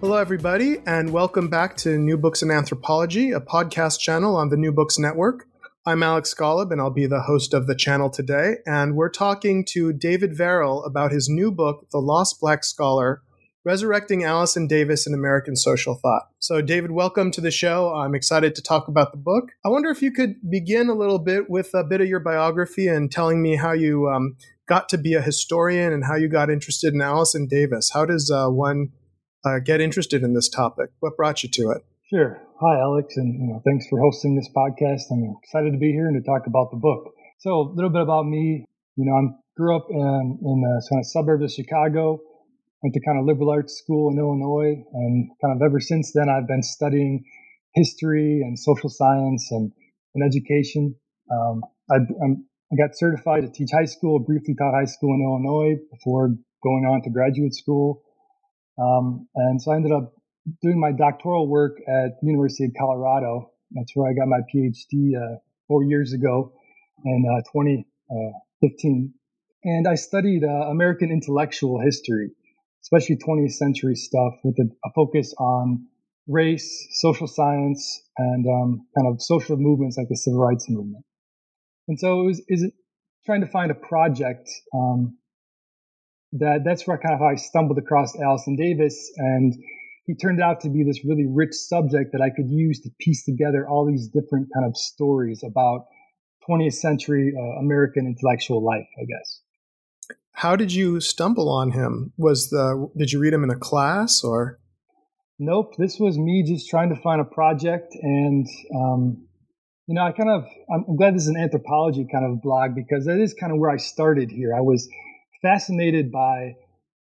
Hello, everybody, and welcome back to New Books in Anthropology, a podcast channel on the New Books Network. I'm Alex Golub, and I'll be the host of the channel today. And we're talking to David Varel about his new book, The Lost Black Scholar Resurrecting Allison Davis in American Social Thought. So, David, welcome to the show. I'm excited to talk about the book. I wonder if you could begin a little bit with a bit of your biography and telling me how you um, got to be a historian and how you got interested in Allison Davis. How does uh, one uh, get interested in this topic? What brought you to it? Sure. Hi, Alex, and you know, thanks for hosting this podcast. I'm excited to be here and to talk about the book. So, a little bit about me. You know, I grew up in, in the kind of suburbs of Chicago. Went to kind of liberal arts school in Illinois, and kind of ever since then, I've been studying history and social science and, and education. Um, I, I got certified to teach high school. Briefly taught high school in Illinois before going on to graduate school. Um, and so I ended up doing my doctoral work at University of Colorado. That's where I got my PhD uh, four years ago in uh, 2015. Uh, and I studied uh, American intellectual history, especially 20th century stuff, with a, a focus on race, social science, and um, kind of social movements like the civil rights movement. And so it was is it trying to find a project um, that that's where kind of how I stumbled across Allison Davis, and he turned out to be this really rich subject that I could use to piece together all these different kind of stories about 20th century uh, American intellectual life, I guess. How did you stumble on him? Was the did you read him in a class or? Nope. This was me just trying to find a project, and um, you know, I kind of I'm glad this is an anthropology kind of blog because that is kind of where I started here. I was fascinated by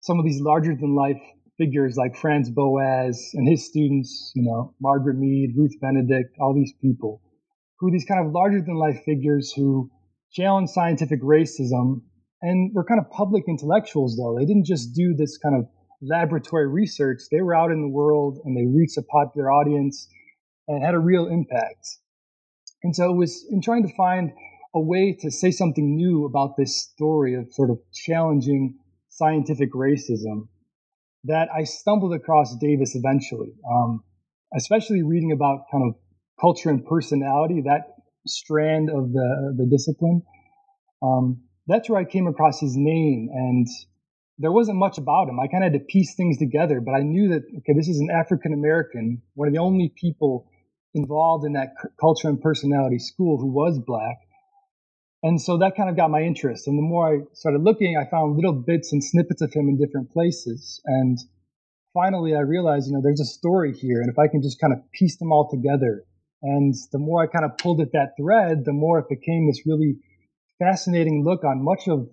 some of these larger than life figures like Franz Boas and his students, you know, Margaret Mead, Ruth Benedict, all these people, who are these kind of larger than life figures who challenge scientific racism and were kind of public intellectuals though. They didn't just do this kind of laboratory research. They were out in the world and they reached a popular audience and had a real impact. And so it was in trying to find a way to say something new about this story of sort of challenging scientific racism that I stumbled across Davis eventually, um, especially reading about kind of culture and personality, that strand of the, the discipline. Um, that's where I came across his name and there wasn't much about him. I kind of had to piece things together, but I knew that, okay, this is an African American, one of the only people involved in that culture and personality school who was black. And so that kind of got my interest. And the more I started looking, I found little bits and snippets of him in different places. And finally, I realized, you know, there's a story here. And if I can just kind of piece them all together, and the more I kind of pulled at that thread, the more it became this really fascinating look on much of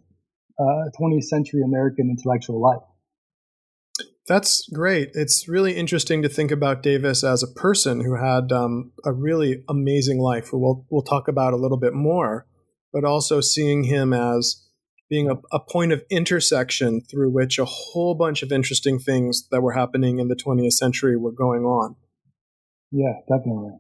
uh, 20th century American intellectual life. That's great. It's really interesting to think about Davis as a person who had um, a really amazing life. We'll we'll talk about a little bit more but also seeing him as being a, a, point of intersection through which a whole bunch of interesting things that were happening in the 20th century were going on. Yeah, definitely.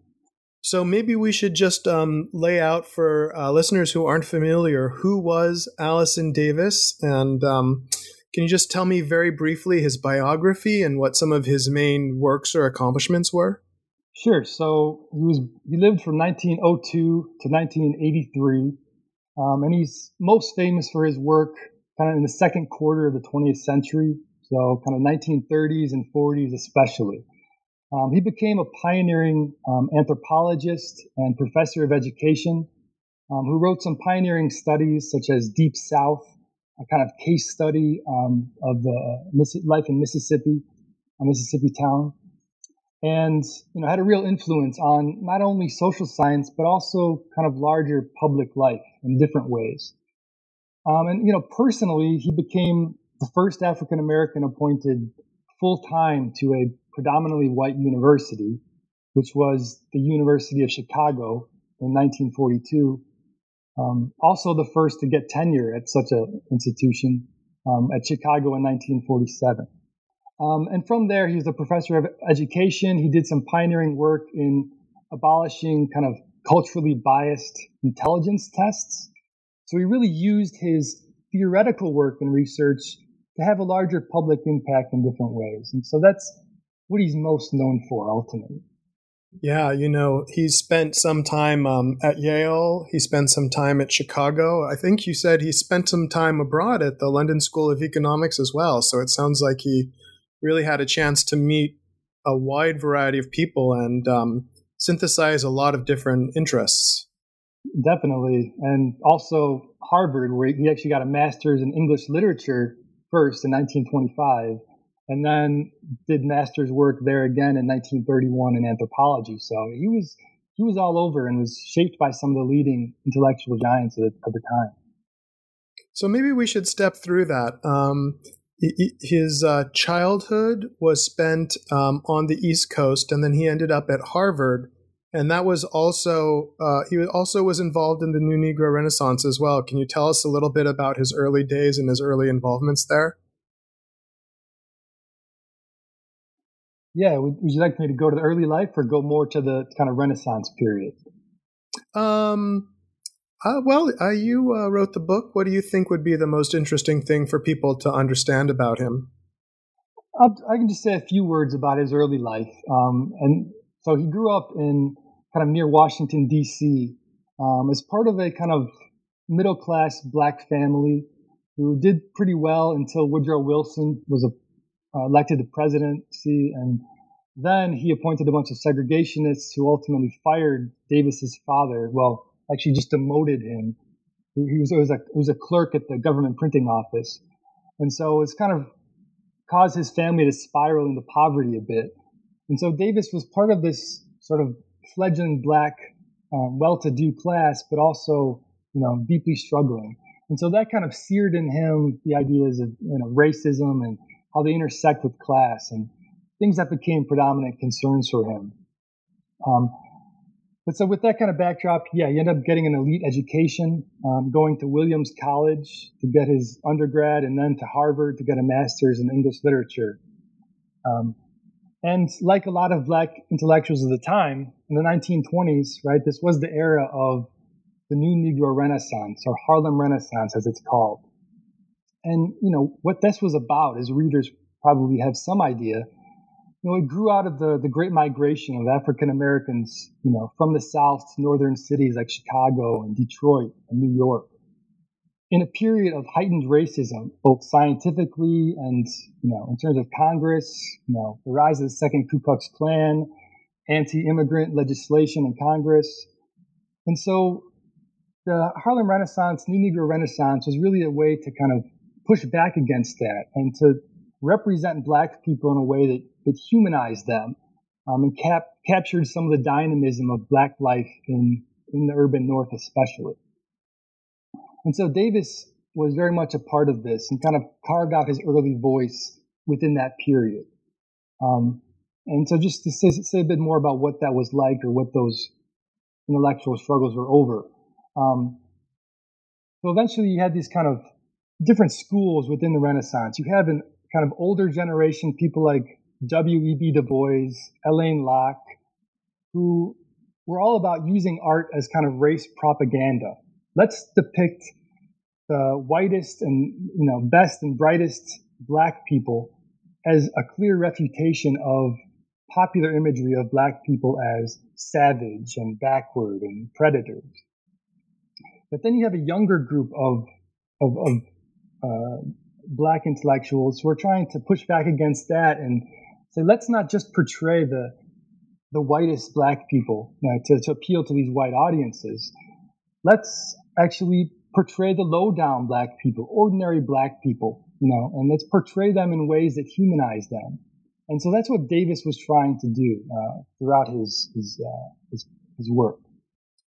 So maybe we should just um, lay out for uh, listeners who aren't familiar who was Allison Davis, and um, can you just tell me very briefly his biography and what some of his main works or accomplishments were? Sure. So he was he lived from 1902 to 1983 um, and he's most famous for his work kind of in the second quarter of the 20th century, so kind of 1930s and 40s especially. Um, he became a pioneering um, anthropologist and professor of education um, who wrote some pioneering studies such as Deep South, a kind of case study um, of the life in Mississippi, a Mississippi town and you know had a real influence on not only social science but also kind of larger public life in different ways. Um, and you know, personally, he became the first African American appointed full time to a predominantly white university, which was the University of Chicago in 1942. Um, also, the first to get tenure at such an institution um, at Chicago in 1947. Um, and from there, he was a professor of education. He did some pioneering work in abolishing kind of culturally biased intelligence tests. So he really used his theoretical work and research to have a larger public impact in different ways. And so that's what he's most known for ultimately. Yeah, you know, he spent some time um, at Yale. He spent some time at Chicago. I think you said he spent some time abroad at the London School of Economics as well. So it sounds like he really had a chance to meet a wide variety of people and um, synthesize a lot of different interests. Definitely. And also Harvard, where he actually got a master's in English literature first in 1925, and then did master's work there again in 1931 in anthropology. So he was he was all over and was shaped by some of the leading intellectual giants of the, of the time. So maybe we should step through that. Um, his uh, childhood was spent um, on the East Coast, and then he ended up at Harvard and that was also uh, he also was involved in the New Negro Renaissance as well. Can you tell us a little bit about his early days and his early involvements there? Yeah, would, would you like me to go to the early life or go more to the kind of Renaissance period? Um, uh, well, uh, you uh, wrote the book. What do you think would be the most interesting thing for people to understand about him? I'll, can just say a few words about his early life. Um, and so he grew up in kind of near Washington, D.C., um, as part of a kind of middle class black family who did pretty well until Woodrow Wilson was a, uh, elected to presidency. And then he appointed a bunch of segregationists who ultimately fired Davis's father. Well, actually just demoted him. He was, was, a, he was a clerk at the government printing office. And so it's kind of caused his family to spiral into poverty a bit. And so Davis was part of this sort of fledgling black, um, well-to-do class, but also, you know, deeply struggling. And so that kind of seared in him the ideas of, you know, racism and how they intersect with class and things that became predominant concerns for him. Um, but so with that kind of backdrop, yeah, he ended up getting an elite education, um, going to Williams College to get his undergrad and then to Harvard to get a master's in English literature. Um, and like a lot of black intellectuals of the time, in the 1920s, right, this was the era of the new Negro Renaissance or Harlem Renaissance, as it's called. And, you know, what this was about, as readers probably have some idea, you know, it grew out of the, the great migration of African Americans, you know, from the South to northern cities like Chicago and Detroit and New York in a period of heightened racism, both scientifically and, you know, in terms of Congress, you know, the rise of the second Ku Klux Klan, anti-immigrant legislation in Congress. And so the Harlem Renaissance, New Negro Renaissance was really a way to kind of push back against that and to represent black people in a way that, that humanized them um, and cap- captured some of the dynamism of black life in, in the urban north especially. And so Davis was very much a part of this and kind of carved out his early voice within that period. Um, and so just to say, say, a bit more about what that was like or what those intellectual struggles were over. Um, so eventually you had these kind of different schools within the Renaissance. You have an kind of older generation, people like W.E.B. Du Bois, Alain Locke, who were all about using art as kind of race propaganda let's depict the whitest and you know best and brightest black people as a clear refutation of popular imagery of black people as savage and backward and predators. But then you have a younger group of of, of uh, black intellectuals who are trying to push back against that and say, let's not just portray the the whitest black people you know, to, to appeal to these white audiences. Let's actually portray the low down black people, ordinary black people, you know, and let's portray them in ways that humanize them. And so that's what Davis was trying to do uh, throughout his his, uh, his, his work.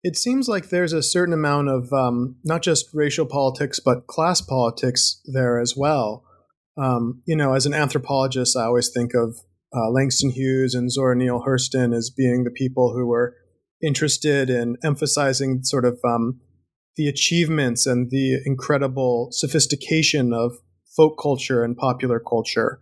It seems like there's a certain amount of um, not just racial politics but class politics there as well. Um, you know, as an anthropologist, I always think of uh, Langston Hughes and Zora Neale Hurston as being the people who were interested in emphasizing sort of um, the achievements and the incredible sophistication of folk culture and popular culture.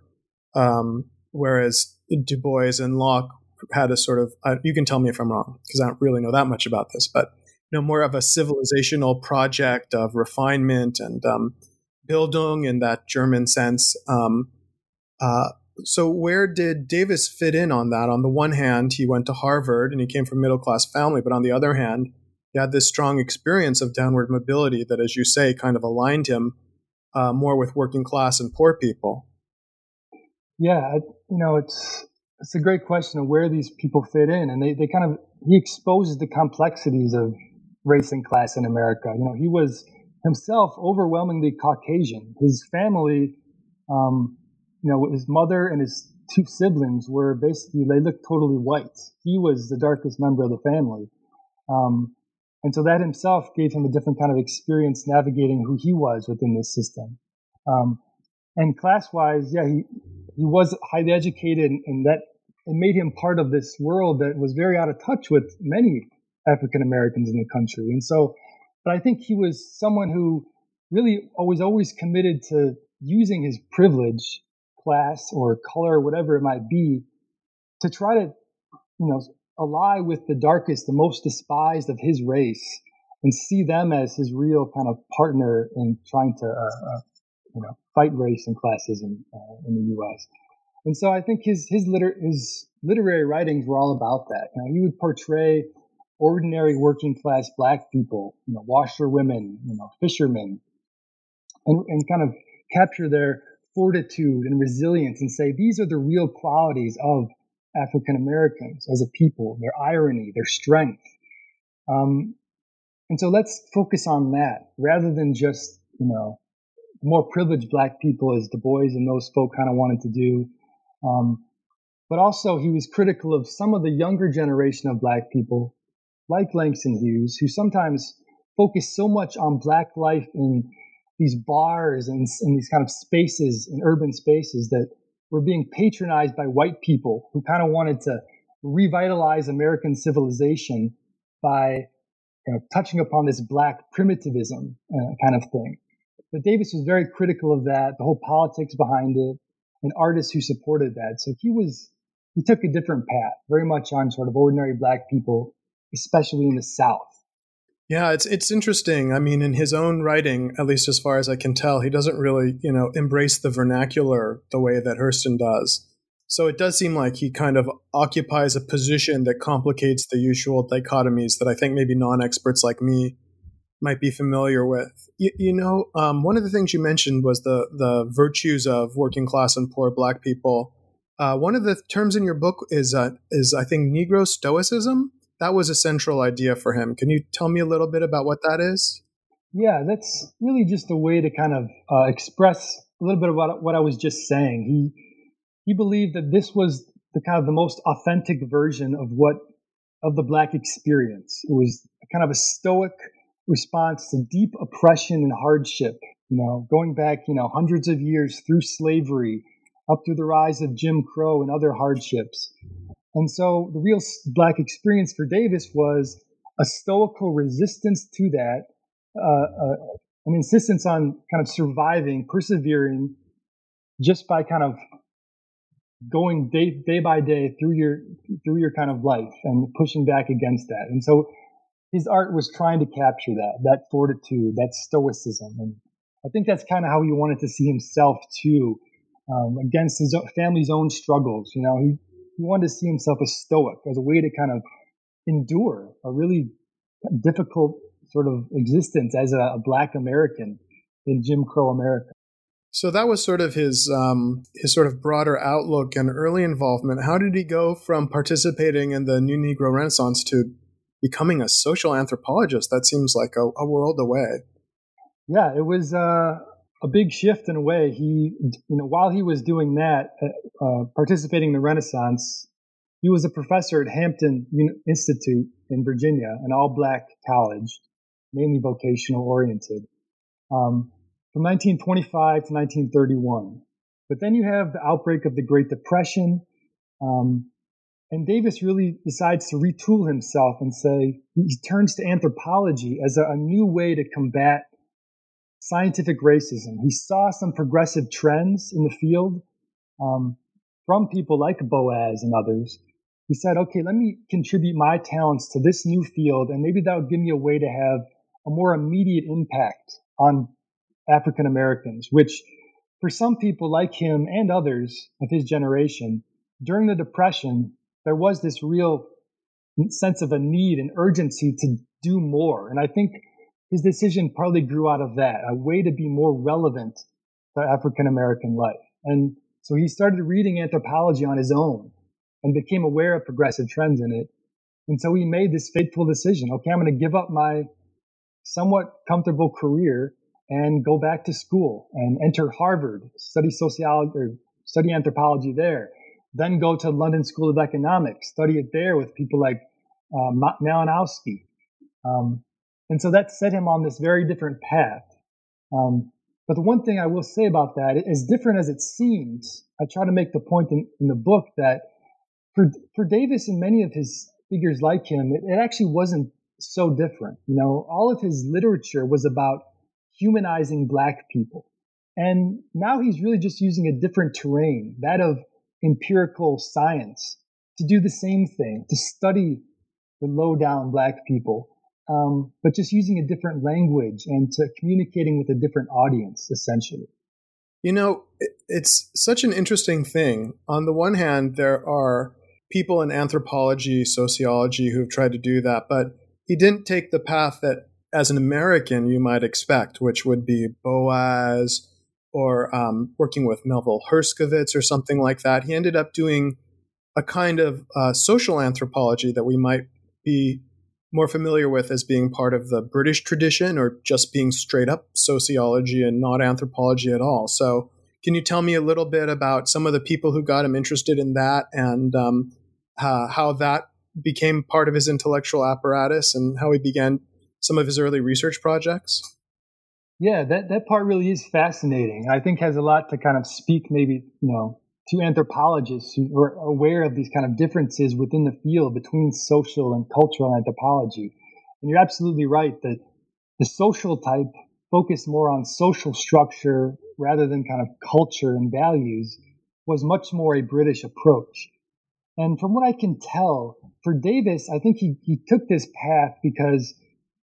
Um, whereas Du Bois and Locke had a sort of, uh, you can tell me if I'm wrong because I don't really know that much about this, but you know, more of a civilizational project of refinement and um, Bildung in that German sense. Um, uh, so where did Davis fit in on that? On the one hand, he went to Harvard and he came from a middle class family, but on the other hand, he had this strong experience of downward mobility that, as you say, kind of aligned him uh, more with working class and poor people. Yeah, you know, it's it's a great question of where these people fit in, and they, they kind of he exposes the complexities of race and class in America. You know, he was himself overwhelmingly Caucasian. His family, um, you know, his mother and his two siblings were basically they looked totally white. He was the darkest member of the family. Um, and so that himself gave him a different kind of experience navigating who he was within this system. Um, and class wise, yeah, he, he was highly educated and that it made him part of this world that was very out of touch with many African Americans in the country. And so, but I think he was someone who really was always committed to using his privilege, class or color, whatever it might be, to try to, you know, ally with the darkest, the most despised of his race, and see them as his real kind of partner in trying to, uh, uh, you know, fight race and classism uh, in the U.S. And so I think his his liter- his literary writings were all about that. You know, he would portray ordinary working class black people, you know, washerwomen, you know, fishermen, and, and kind of capture their fortitude and resilience and say these are the real qualities of African Americans as a people, their irony, their strength. Um, and so let's focus on that rather than just, you know, more privileged black people as Du Bois and those folk kind of wanted to do. Um, but also he was critical of some of the younger generation of black people, like Langston Hughes, who sometimes focus so much on black life in these bars and, and these kind of spaces in urban spaces that were being patronized by white people who kind of wanted to revitalize American civilization by you know, touching upon this black primitivism uh, kind of thing. But Davis was very critical of that, the whole politics behind it, and artists who supported that. So he was he took a different path, very much on sort of ordinary black people, especially in the South. Yeah, it's it's interesting. I mean, in his own writing, at least as far as I can tell, he doesn't really, you know, embrace the vernacular the way that Hurston does. So it does seem like he kind of occupies a position that complicates the usual dichotomies that I think maybe non-experts like me might be familiar with. You, you know, um, one of the things you mentioned was the the virtues of working class and poor black people. Uh, one of the terms in your book is uh, is I think Negro Stoicism that was a central idea for him. Can you tell me a little bit about what that is? Yeah, that's really just a way to kind of uh, express a little bit about what I was just saying. He he believed that this was the kind of the most authentic version of what of the black experience. It was kind of a stoic response to deep oppression and hardship. You know, going back you know hundreds of years through slavery, up through the rise of Jim Crow and other hardships. And so the real black experience for Davis was a stoical resistance to that, uh, uh, an insistence on kind of surviving, persevering, just by kind of going day day by day through your through your kind of life and pushing back against that. And so his art was trying to capture that that fortitude, that stoicism, and I think that's kind of how he wanted to see himself too, um, against his family's own struggles. You know, he he wanted to see himself as stoic, as a way to kind of endure a really difficult sort of existence as a, a black American in Jim Crow America. So that was sort of his um, his sort of broader outlook and early involvement. How did he go from participating in the New Negro Renaissance to becoming a social anthropologist? That seems like a, a world away. Yeah, it was uh, a big shift in a way. He, you know, while he was doing that, uh, uh, participating in the Renaissance, he was a professor at Hampton Institute in Virginia, an all-black college, mainly vocational oriented, um, from 1925 to 1931. But then you have the outbreak of the Great Depression. Um, and Davis really decides to retool himself and say he turns to anthropology as a, a new way to combat scientific racism. He saw some progressive trends in the field um, from people like Boas and others. He said, okay, let me contribute my talents to this new field, and maybe that would give me a way to have a more immediate impact on African Americans, which for some people like him and others of his generation, during the Depression, there was this real sense of a need and urgency to do more. And I think his decision partly grew out of that, a way to be more relevant to African American life. And so he started reading anthropology on his own and became aware of progressive trends in it. And so he made this fateful decision. Okay, I'm going to give up my somewhat comfortable career and go back to school and enter Harvard, study sociology or study anthropology there then go to London School of Economics, study it there with people like uh, Malinowski. Um, and so that set him on this very different path. Um, but the one thing I will say about that, as different as it seems, I try to make the point in, in the book that for, for Davis and many of his figures like him, it, it actually wasn't so different. You know, all of his literature was about humanizing black people. And now he's really just using a different terrain, that of empirical science to do the same thing, to study the low down black people, um, but just using a different language and to communicating with a different audience, essentially. You know, it's such an interesting thing. On the one hand, there are people in anthropology, sociology who've tried to do that, but he didn't take the path that, as an American, you might expect, which would be Boas or um, working with Melville Herskovits or something like that. He ended up doing a kind of uh, social anthropology that we might be more familiar with as being part of the British tradition or just being straight up sociology and not anthropology at all. So, can you tell me a little bit about some of the people who got him interested in that and um, uh, how that became part of his intellectual apparatus and how he began some of his early research projects? Yeah, that, that part really is fascinating. I think has a lot to kind of speak maybe, you know, to anthropologists who were aware of these kind of differences within the field between social and cultural anthropology. And you're absolutely right that the social type focused more on social structure rather than kind of culture and values was much more a British approach. And from what I can tell, for Davis, I think he, he took this path because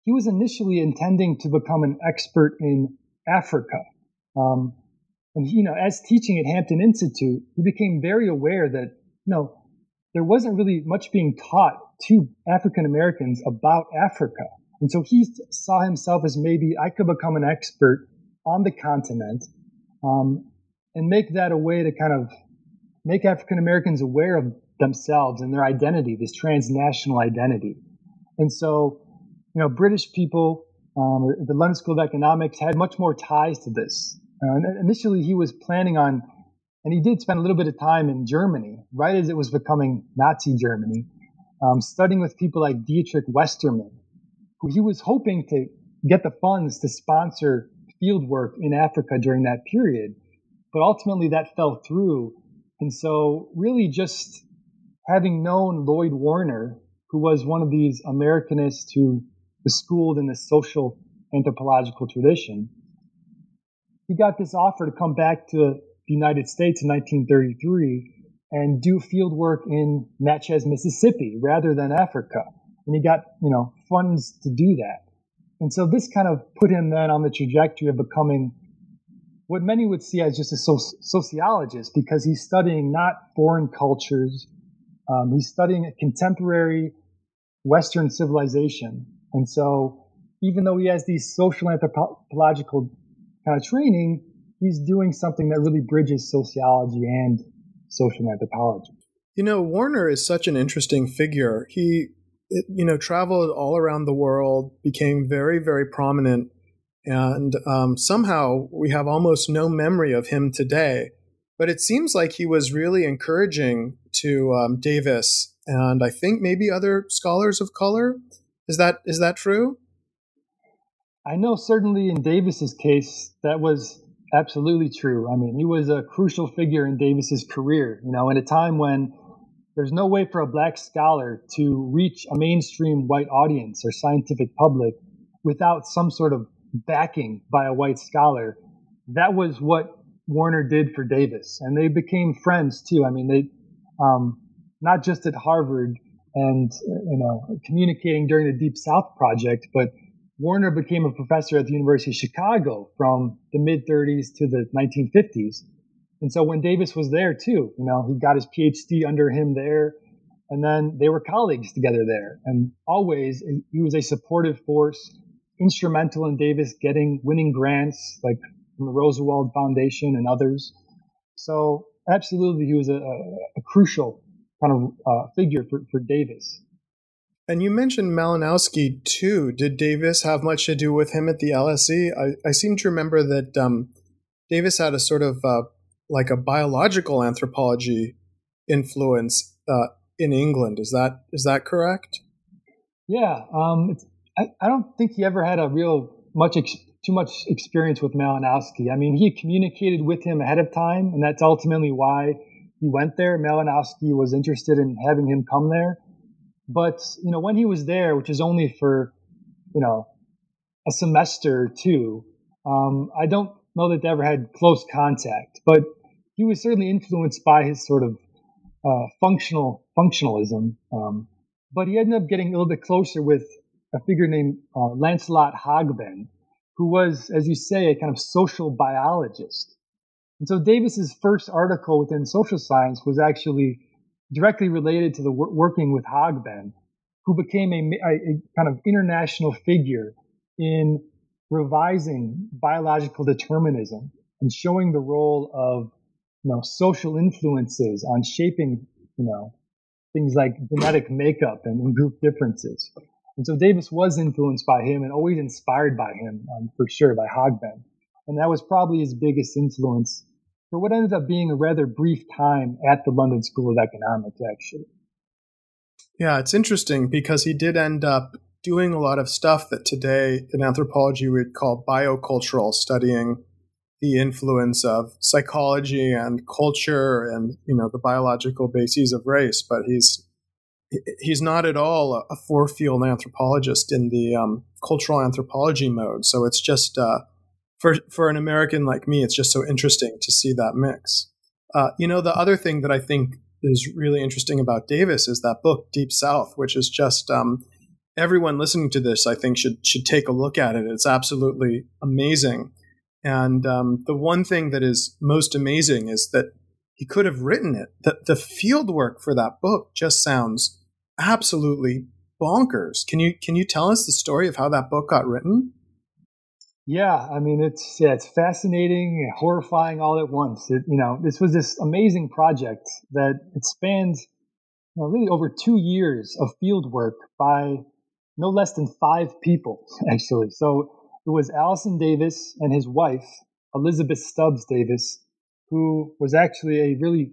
he was initially intending to become an expert in Africa. Um, and, you know, as teaching at Hampton Institute, he became very aware that, you know, there wasn't really much being taught to African Americans about Africa. And so he saw himself as maybe I could become an expert on the continent um, and make that a way to kind of make African Americans aware of themselves and their identity, this transnational identity. And so you know, British people, um, the London School of Economics had much more ties to this. Uh, initially, he was planning on, and he did spend a little bit of time in Germany, right as it was becoming Nazi Germany, um, studying with people like Dietrich Westermann, who he was hoping to get the funds to sponsor field work in Africa during that period. But ultimately, that fell through. And so, really, just having known Lloyd Warner, who was one of these Americanists who was schooled in the social anthropological tradition. He got this offer to come back to the United States in 1933 and do field work in Natchez, Mississippi, rather than Africa. And he got, you know, funds to do that. And so this kind of put him then on the trajectory of becoming what many would see as just a sociologist because he's studying not foreign cultures. Um, he's studying a contemporary Western civilization and so even though he has these social anthropological kind of training, he's doing something that really bridges sociology and social anthropology. You know, Warner is such an interesting figure. He, you know, traveled all around the world, became very, very prominent, and um, somehow we have almost no memory of him today. But it seems like he was really encouraging to um, Davis and I think maybe other scholars of color is that is that true? I know certainly in Davis's case that was absolutely true. I mean, he was a crucial figure in Davis's career, you know, in a time when there's no way for a black scholar to reach a mainstream white audience or scientific public without some sort of backing by a white scholar. That was what Warner did for Davis, and they became friends too. I mean, they um, not just at Harvard and you know communicating during the Deep South project, but Warner became a professor at the University of Chicago from the mid 30s to the 1950s. And so when Davis was there too, you know, he got his PhD under him there. And then they were colleagues together there. And always he was a supportive force, instrumental in Davis getting winning grants like from the Rosenwald Foundation and others. So absolutely, he was a, a, a crucial kind of uh, figure for, for Davis. And you mentioned Malinowski too. Did Davis have much to do with him at the LSE? I, I seem to remember that um, Davis had a sort of uh, like a biological anthropology influence uh, in England. Is that is that correct? Yeah, um, I, I, don't think he ever had a real much ex- too much experience with Malinowski. I mean, he communicated with him ahead of time, and that's ultimately why he went there. Malinowski was interested in having him come there but you know, when he was there, which is only for you know a semester or two, um, I don't know that they ever had close contact. But he was certainly influenced by his sort of uh, functional functionalism. Um, but he ended up getting a little bit closer with a figure named uh, Lancelot Hogben, who was, as you say, a kind of social biologist. And so Davis's first article within social science was actually directly related to the working with Hogben, who became a, a, kind of international figure in revising biological determinism and showing the role of you know social influences on shaping you know things like genetic makeup and group differences. And so Davis was influenced by him and always inspired by him, um, for sure, by Hogben. And that was probably his biggest influence for what ended up being a rather brief time at the London School of Economics, actually. Yeah, it's interesting because he did end up doing a lot of stuff that today in anthropology we'd call biocultural, studying the influence of psychology and culture and you know the biological bases of race. But he's he's not at all a, four field anthropologist in the um, cultural anthropology mode. So it's just uh, for for an American like me, it's just so interesting to see that mix. Uh, you know, the other thing that I think is really interesting about Davis is that book Deep South, which is just um, everyone listening to this, I think should should take a look at it. It's absolutely amazing. And um, the one thing that is most amazing is that he could have written it. The, the field work for that book just sounds absolutely bonkers. Can you can you tell us the story of how that book got written? Yeah, I mean it's yeah, it's fascinating, and horrifying all at once. It, you know, this was this amazing project that it spanned you know, really over two years of field work by no less than five people, actually. So it was Allison Davis and his wife, Elizabeth Stubbs Davis, who was actually a really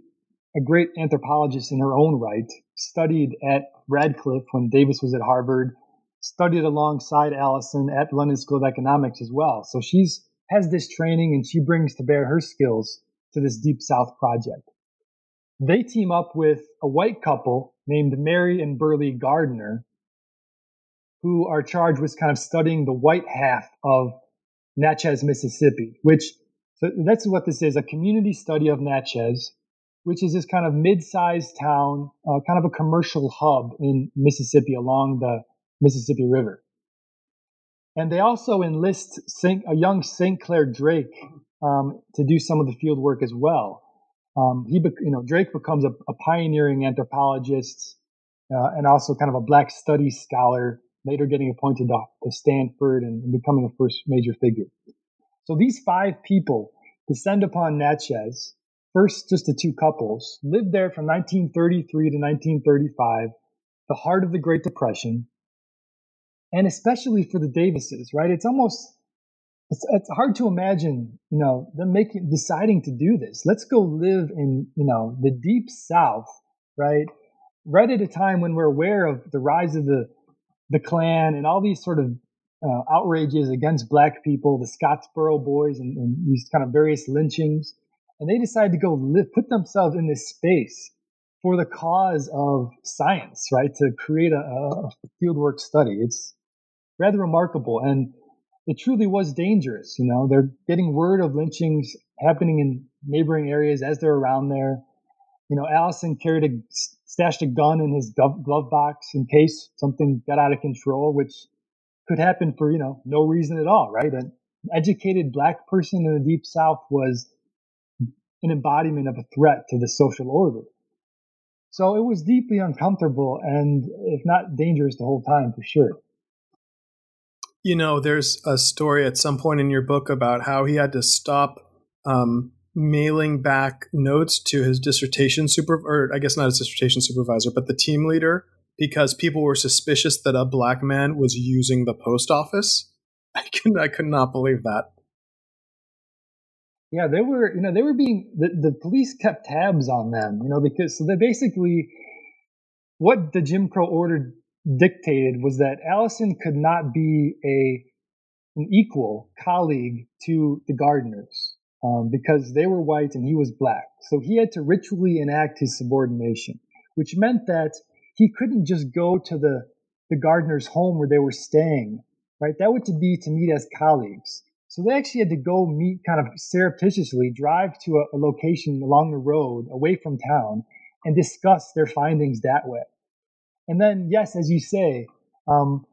a great anthropologist in her own right, studied at Radcliffe when Davis was at Harvard, studied alongside Allison at London School of Economics as well. So she's has this training and she brings to bear her skills to this Deep South project. They team up with a white couple named Mary and Burleigh Gardner, who are charged with kind of studying the white half of Natchez, Mississippi, which so that's what this is, a community study of Natchez, which is this kind of mid-sized town, uh, kind of a commercial hub in Mississippi along the Mississippi River. And they also enlist Saint, a young St. Clair Drake um, to do some of the field work as well. Um, he, you know, Drake becomes a, a pioneering anthropologist uh, and also kind of a Black Studies scholar, later getting appointed to, to Stanford and becoming a first major figure. So these five people descend upon Natchez, first just the two couples, lived there from 1933 to 1935, the heart of the Great Depression, and especially for the Davises, right? It's almost it's, it's hard to imagine, you know, them making deciding to do this. Let's go live in, you know, the deep South, right? Right at a time when we're aware of the rise of the the Klan and all these sort of uh, outrages against black people, the Scottsboro boys, and, and, these kind of various lynchings. And they decide to go live, put themselves in this space for the cause of science, right? To create a, a fieldwork study. It's rather remarkable. And it truly was dangerous. You know, they're getting word of lynchings happening in neighboring areas as they're around there. You know, Allison carried a stashed a gun in his glove box in case something got out of control, which could happen for, you know, no reason at all, right? An educated black person in the deep south was an embodiment of a threat to the social order. So it was deeply uncomfortable and if not dangerous the whole time for sure. You know, there's a story at some point in your book about how he had to stop um, mailing back notes to his dissertation super, or I guess not his dissertation supervisor, but the team leader because people were suspicious that a black man was using the post office. I could I could not believe that. Yeah, they were, you know, they were being the, the police kept tabs on them, you know, because so they basically what the Jim Crow order dictated was that Allison could not be a an equal colleague to the Gardners um, because they were white and he was black. So he had to ritually enact his subordination, which meant that he couldn't just go to the, the Gardner's home where they were staying, right? That would be to meet as colleagues. So they actually had to go meet kind of surreptitiously, drive to a, a location along the road away from town and discuss their findings that way. And then, yes, as you say, um,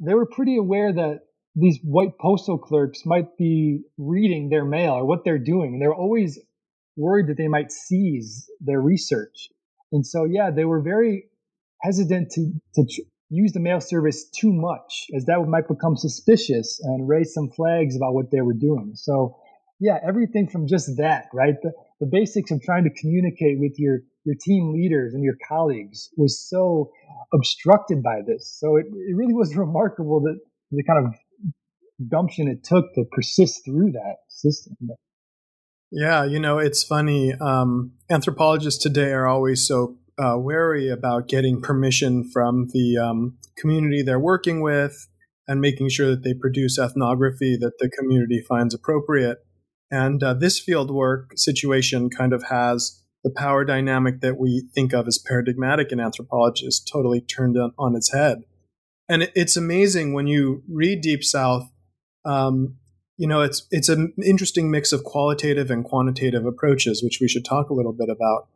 they were pretty aware that these white postal clerks might be reading their mail or what they're doing. And they're always worried that they might seize their research. And so, yeah, they were very hesitant to, to tr- use the mail service too much, as that might become suspicious and raise some flags about what they were doing. So, yeah, everything from just that, right? The, the basics of trying to communicate with your, your team leaders and your colleagues was so obstructed by this. So it, it really was remarkable that the kind of gumption it took to persist through that system. Yeah, you know, it's funny. Um, anthropologists today are always so uh, wary about getting permission from the um, community they're working with and making sure that they produce ethnography that the community finds appropriate. And uh, this fieldwork situation kind of has the power dynamic that we think of as paradigmatic in anthropology is totally turned on, on its head. And it, it's amazing when you read Deep South. Um, you know, it's it's an interesting mix of qualitative and quantitative approaches, which we should talk a little bit about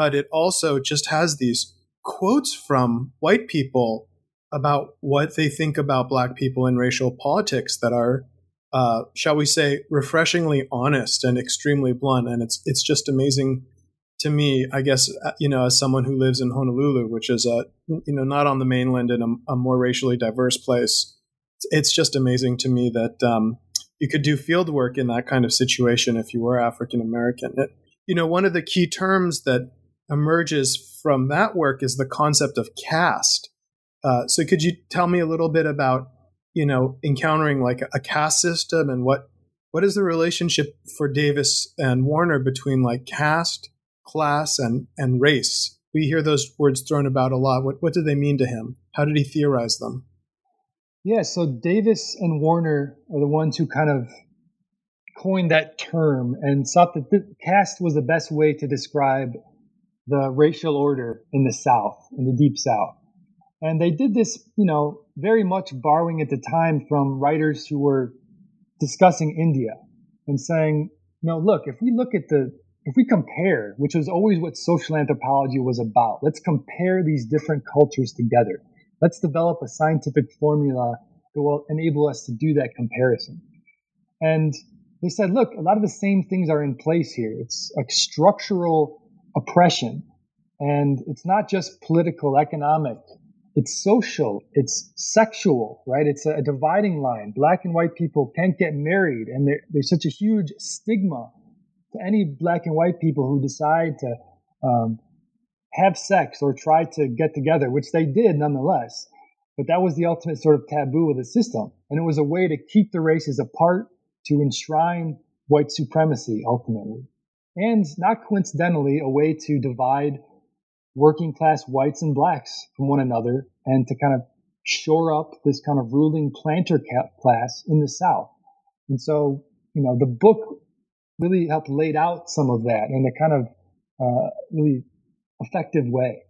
but it also just has these quotes from white people about what they think about black people in racial politics that are, uh, shall we say, refreshingly honest and extremely blunt. And it's it's just amazing to me, I guess, uh, you know, as someone who lives in Honolulu, which is a you know not on the mainland in a, a more racially diverse place. It's just amazing to me that um, you could do field work in that kind of situation if you were African American. You know, one of the key terms that emerges from that work is the concept of caste. Uh, so could you tell me a little bit about, you know, encountering like a, a caste system and what what is the relationship for Davis and Warner between like caste, class, and and race? We hear those words thrown about a lot. What what do they mean to him? How did he theorize them? Yeah, so Davis and Warner are the ones who kind of coined that term and thought that caste was the best way to describe the racial order in the South, in the Deep South. And they did this, you know, very much borrowing at the time from writers who were discussing India and saying, you know, look, if we look at the, if we compare, which was always what social anthropology was about, let's compare these different cultures together. Let's develop a scientific formula that will enable us to do that comparison. And they said, look, a lot of the same things are in place here. It's a structural oppression. And it's not just political, economic, it's social, it's sexual, right? It's a, dividing line. Black and white people can't get married, and there, there's such a huge stigma to any black and white people who decide to um, have sex or try to get together, which they did nonetheless. But that was the ultimate sort of taboo of the system. And it was a way to keep the races apart, to enshrine white supremacy ultimately and not coincidentally, a way to divide working class whites and blacks from one another and to kind of shore up this kind of ruling planter class in the South. And so, you know, the book really helped laid out some of that in a kind of uh, really effective way.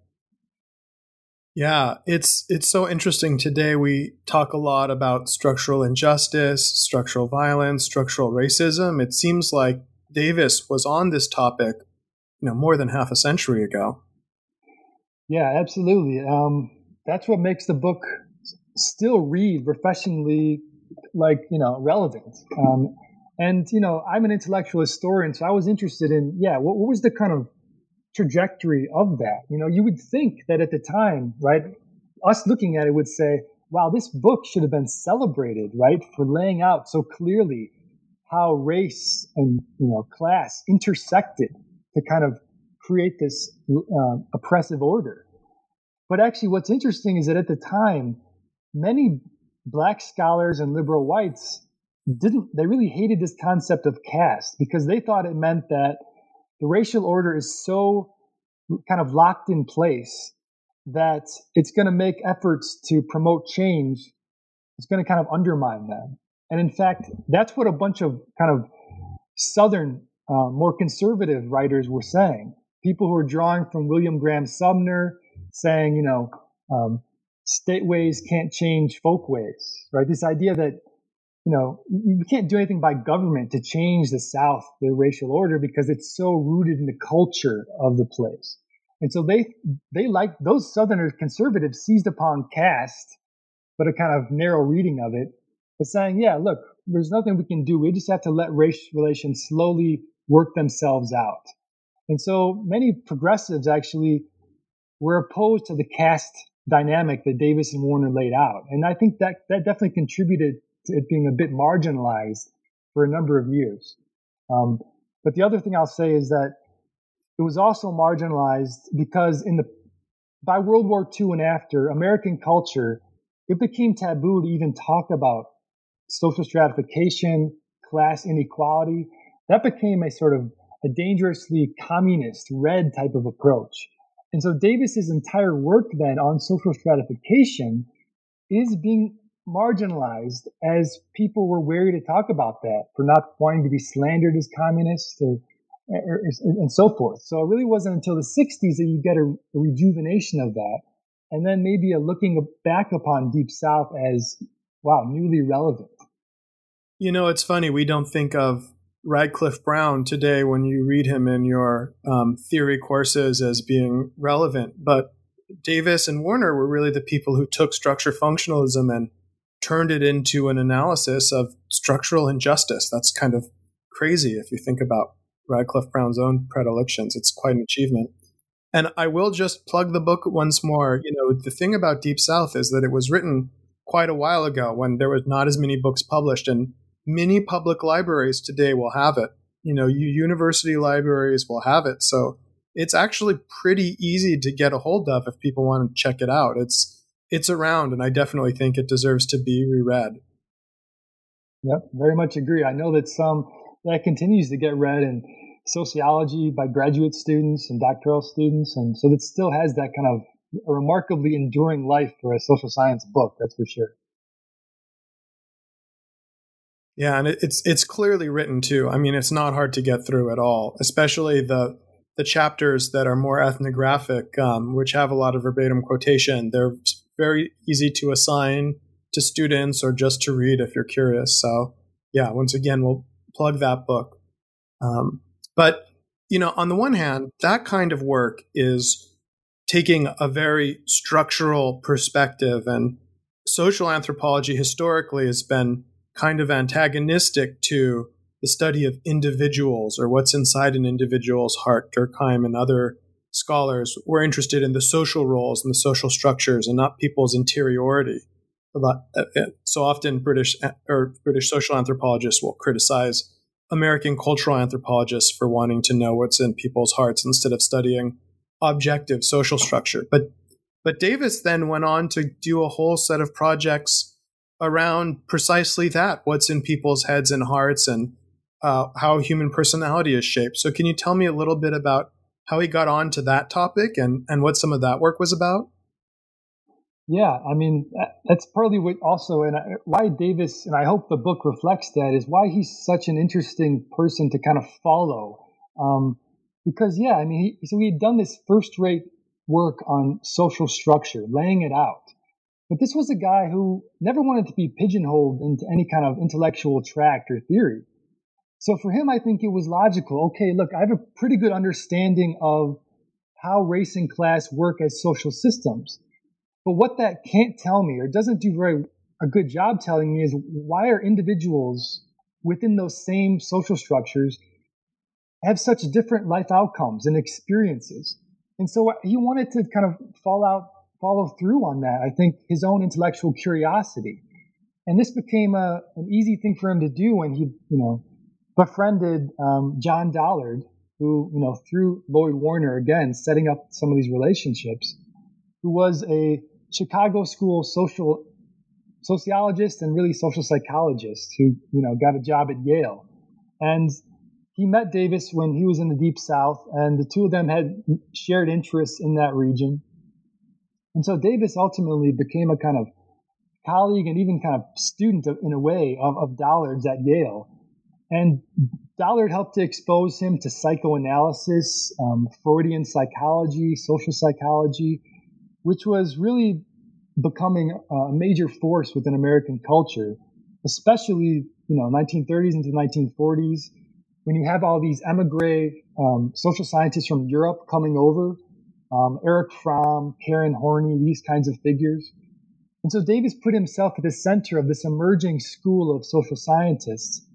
Yeah, it's it's so interesting. Today we talk a lot about structural injustice, structural violence, structural racism. It seems like Davis was on this topic, you know, more than half a century ago. Yeah, absolutely. Um, that's what makes the book still read refreshingly, like you know, relevant. Um, and you know, I'm an intellectual historian, so I was interested in yeah, what, what was the kind of trajectory of that. You know, you would think that at the time, right, us looking at it would say, wow, this book should have been celebrated, right, for laying out so clearly how race and, you know, class intersected to kind of create this uh, oppressive order. But actually, what's interesting is that at the time, many black scholars and liberal whites didn't, they really hated this concept of caste because they thought it meant that the racial order is so kind of locked in place that it's going to make efforts to promote change it's going to kind of undermine them. And in fact that's what a bunch of kind of southern uh, more conservative writers were saying. People who were drawing from william graham sumner saying you know um, state ways can't change folk ways right? This idea that you know, you can't do anything by government to change the South, the racial order, because it's so rooted in the culture of the place. And so they, they like those Southerners conservatives seized upon caste, but a kind of narrow reading of it, but saying, yeah, look, there's nothing we can do. We just have to let race relations slowly work themselves out. And so many progressives actually were opposed to the caste dynamic that Davis and Warner laid out. And I think that that definitely contributed it being a bit marginalized for a number of years. Um, but the other thing I'll say is that it was also marginalized because in the by World War II and after, American culture, it became taboo to even talk about social stratification, class inequality. That became a sort of a dangerously communist, red type of approach. And so Davis's entire work then on social stratification is being marginalized as people were wary to talk about that for not wanting to be slandered as communists or, or, and so forth. So it really wasn't until the 60s that you get a, a rejuvenation of that. And then maybe a looking back upon Deep South as, wow, newly relevant. You know, it's funny. We don't think of Radcliffe Brown today when you read him in your um, theory courses as being relevant. But Davis and Warner were really the people who took structure functionalism and turned it into an analysis of structural injustice. That's kind of crazy if you think about Radcliffe Brown's own predilections. It's quite an achievement. And I will just plug the book once more. You know, the thing about Deep South is that it was written quite a while ago when there was not as many books published, and many public libraries today will have it. You know, university libraries will have it. So it's actually pretty easy to get a hold of if people want to check it out. It's it's around, and I definitely think it deserves to be reread. Yep, very much agree. I know that some that continues to get read in sociology by graduate students and doctoral students, and so it still has that kind of a remarkably enduring life for a social science book. That's for sure. Yeah, and it's it's clearly written too. I mean, it's not hard to get through at all, especially the the chapters that are more ethnographic, um, which have a lot of verbatim quotation. They're very easy to assign to students or just to read if you're curious. So, yeah, once again, we'll plug that book. Um, but, you know, on the one hand, that kind of work is taking a very structural perspective, and social anthropology historically has been kind of antagonistic to the study of individuals or what's inside an individual's heart. Durkheim and other scholars were interested in the social roles and the social structures and not people's interiority. Uh, uh, so often, British uh, or British social anthropologists will criticize American cultural anthropologists for wanting to know what's in people's hearts instead of studying objective social structure. But but Davis then went on to do a whole set of projects around precisely that: what's in people's heads and hearts, and uh, how human personality is shaped. So, can you tell me a little bit about how he got on to that topic and, and what some of that work was about? Yeah, I mean that's partly what also, and why Davis, and I hope the book reflects that, is why he's such an interesting person to kind of follow. Um, because yeah, I mean, he, so he had done this first-rate work on social structure, laying it out. But this was a guy who never wanted to be pigeonholed into any kind of intellectual tract or theory. So for him, I think it was logical. Okay, look, I have a pretty good understanding of how race and class work as social systems. But what that can't tell me or doesn't do very a good job telling me is why are individuals within those same social structures have such different life outcomes and experiences. And so he wanted to kind of fall out, follow through on that. I think his own intellectual curiosity. And this became a, an easy thing for him to do when he, you know, befriended um, John Dollard, who, you know, through Lloyd Warner, again, setting up some of these relationships, who was a Chicago school social sociologist and really social psychologist who, you know, got a job at Yale. And he met Davis when he was in the deep south, and the two of them had shared interests in that region. And so Davis ultimately became a kind of colleague and even kind of student in a way of, of Dollard's at Yale. And Dollard helped to expose him to psychoanalysis, um, Freudian psychology, social psychology, which was really becoming a major force within American culture, especially you know 1930s into 1940s when you have all these emigre um, social scientists from Europe coming over, um, Erich Fromm, Karen Horney, these kinds of figures. And so Davis put himself at the center of this emerging school of social scientists,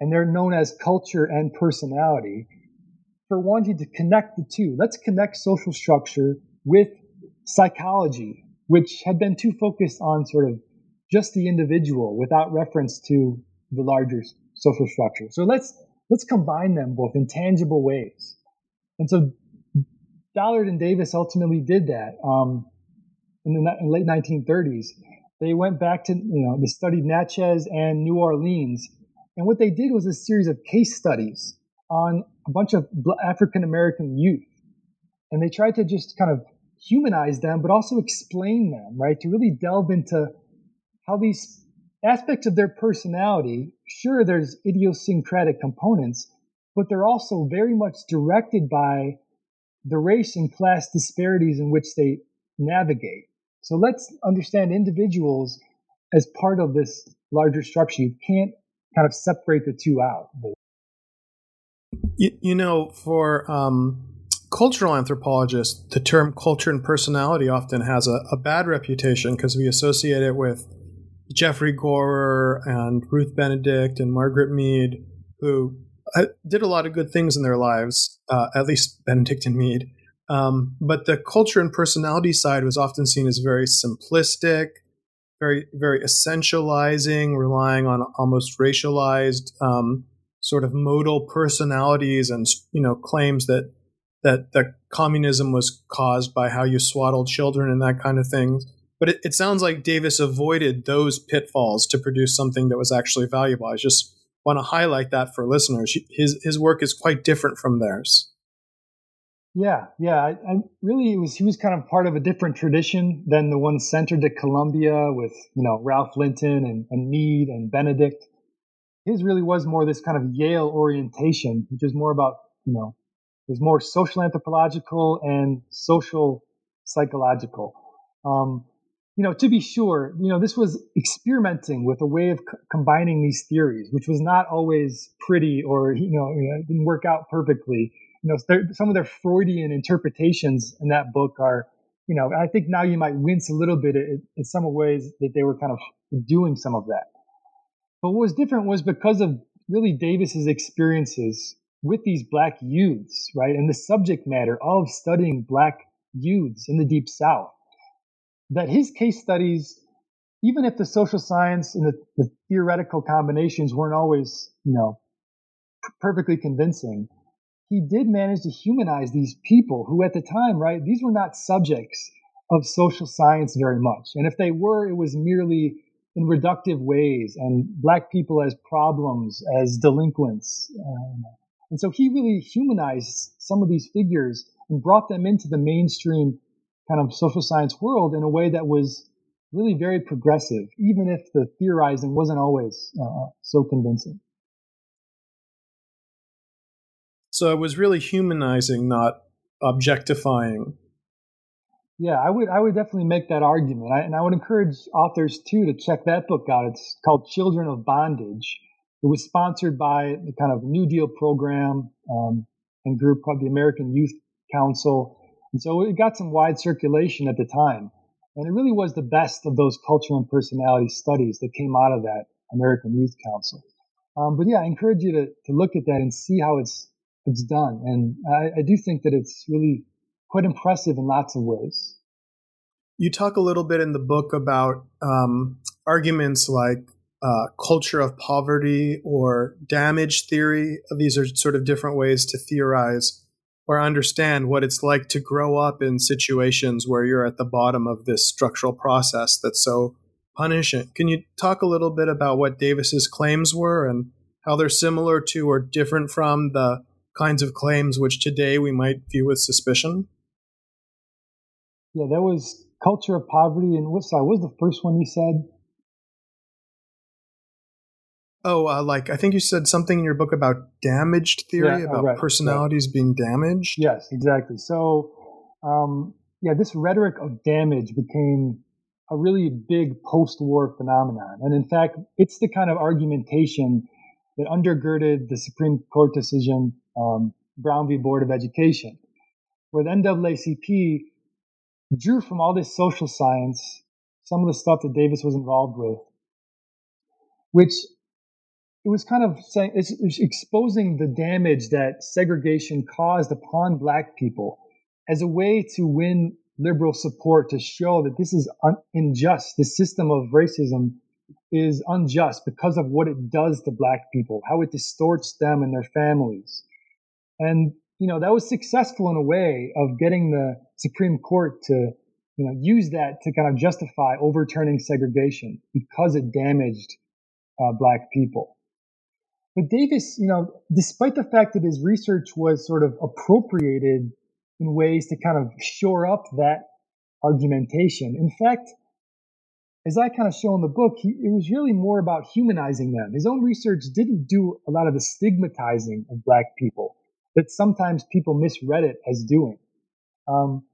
and they're known as culture and personality, for wanting to connect the two. Let's connect social structure with psychology, which had been too focused on sort of just the individual without reference to the larger social structure. So let's let's combine them both in tangible ways. And so Dollard and Davis ultimately did that um, in the in late 1930s. They went back to, you know, they studied Natchez and New Orleans. And what they did was a series of case studies on a bunch of African American youth. And they tried to just kind of humanize them, but also explain them, right? To really delve into how these aspects of their personality, sure, there's idiosyncratic components, but they're also very much directed by the race and class disparities in which they navigate. So let's understand individuals as part of this larger structure. You can't kind of separate the two out. You, you know, for um, cultural anthropologists, the term culture and personality often has a, a bad reputation because we associate it with Geoffrey Gorer and Ruth Benedict and Margaret Mead, who uh, did a lot of good things in their lives, uh, at least Benedict and Mead. Um, but the culture and personality side was often seen as very simplistic, very very essentializing, relying on almost racialized um, sort of modal personalities, and you know claims that that that communism was caused by how you swaddled children and that kind of thing. But it, it sounds like Davis avoided those pitfalls to produce something that was actually valuable. I just want to highlight that for listeners. His his work is quite different from theirs. Yeah, yeah. I, I really was he was kind of part of a different tradition than the one centered at Columbia with you know Ralph Linton and, and Mead and Benedict. His really was more this kind of Yale orientation, which is more about you know was more social anthropological and social psychological. Um, you know, to be sure, you know, this was experimenting with a way of combining these theories, which was not always pretty or, you know, you know didn't work out perfectly. You know, some of their Freudian interpretations in that book are, you know, I think now you might wince a little bit in, some ways that they were kind of doing some of that. But what was different was because of really Davis's experiences with these black youths, right? And the subject matter of studying black youths in the deep south that his case studies, even if the social science and the, the theoretical combinations weren't always, you know, perfectly convincing, he did manage to humanize these people who at the time, right, these were not subjects of social science very much. And if they were, it was merely in reductive ways and black people as problems, as delinquents. Um, and so he really humanized some of these figures and brought them into the mainstream kind of social science world in a way that was really very progressive, even if the theorizing wasn't always uh, so convincing. So it was really humanizing, not objectifying. Yeah, I would I would definitely make that argument, I, and I would encourage authors too to check that book out. It's called Children of Bondage. It was sponsored by the kind of New Deal program um, and group called the American Youth Council, and so it got some wide circulation at the time. And it really was the best of those culture and personality studies that came out of that American Youth Council. Um, but yeah, I encourage you to, to look at that and see how it's it's done. And I, I do think that it's really quite impressive in lots of ways. You talk a little bit in the book about um, arguments like uh, culture of poverty or damage theory. These are sort of different ways to theorize or understand what it's like to grow up in situations where you're at the bottom of this structural process that's so punishing. Can you talk a little bit about what Davis's claims were and how they're similar to or different from the kinds of claims which today we might view with suspicion? Yeah, that was culture of poverty. And what, sorry, what was the first one you said? Oh, uh, like I think you said something in your book about damaged theory, yeah, about right, personalities right. being damaged. Yes, exactly. So, um, yeah, this rhetoric of damage became a really big post-war phenomenon, and in fact, it's the kind of argumentation that undergirded the Supreme Court decision um, Brown v. Board of Education, where the NAACP drew from all this social science some of the stuff that Davis was involved with, which it was kind of saying it's, it's exposing the damage that segregation caused upon black people as a way to win liberal support to show that this is un- unjust. The system of racism is unjust because of what it does to black people, how it distorts them and their families. And, you know, that was successful in a way of getting the Supreme Court to, you know, use that to kind of justify overturning segregation because it damaged uh, black people. But Davis, you know, despite the fact that his research was sort of appropriated in ways to kind of shore up that argumentation, in fact, as I kind of show in the book, he, it was really more about humanizing them. His own research didn't do a lot of the stigmatizing of black people that sometimes people misread it as doing. Um,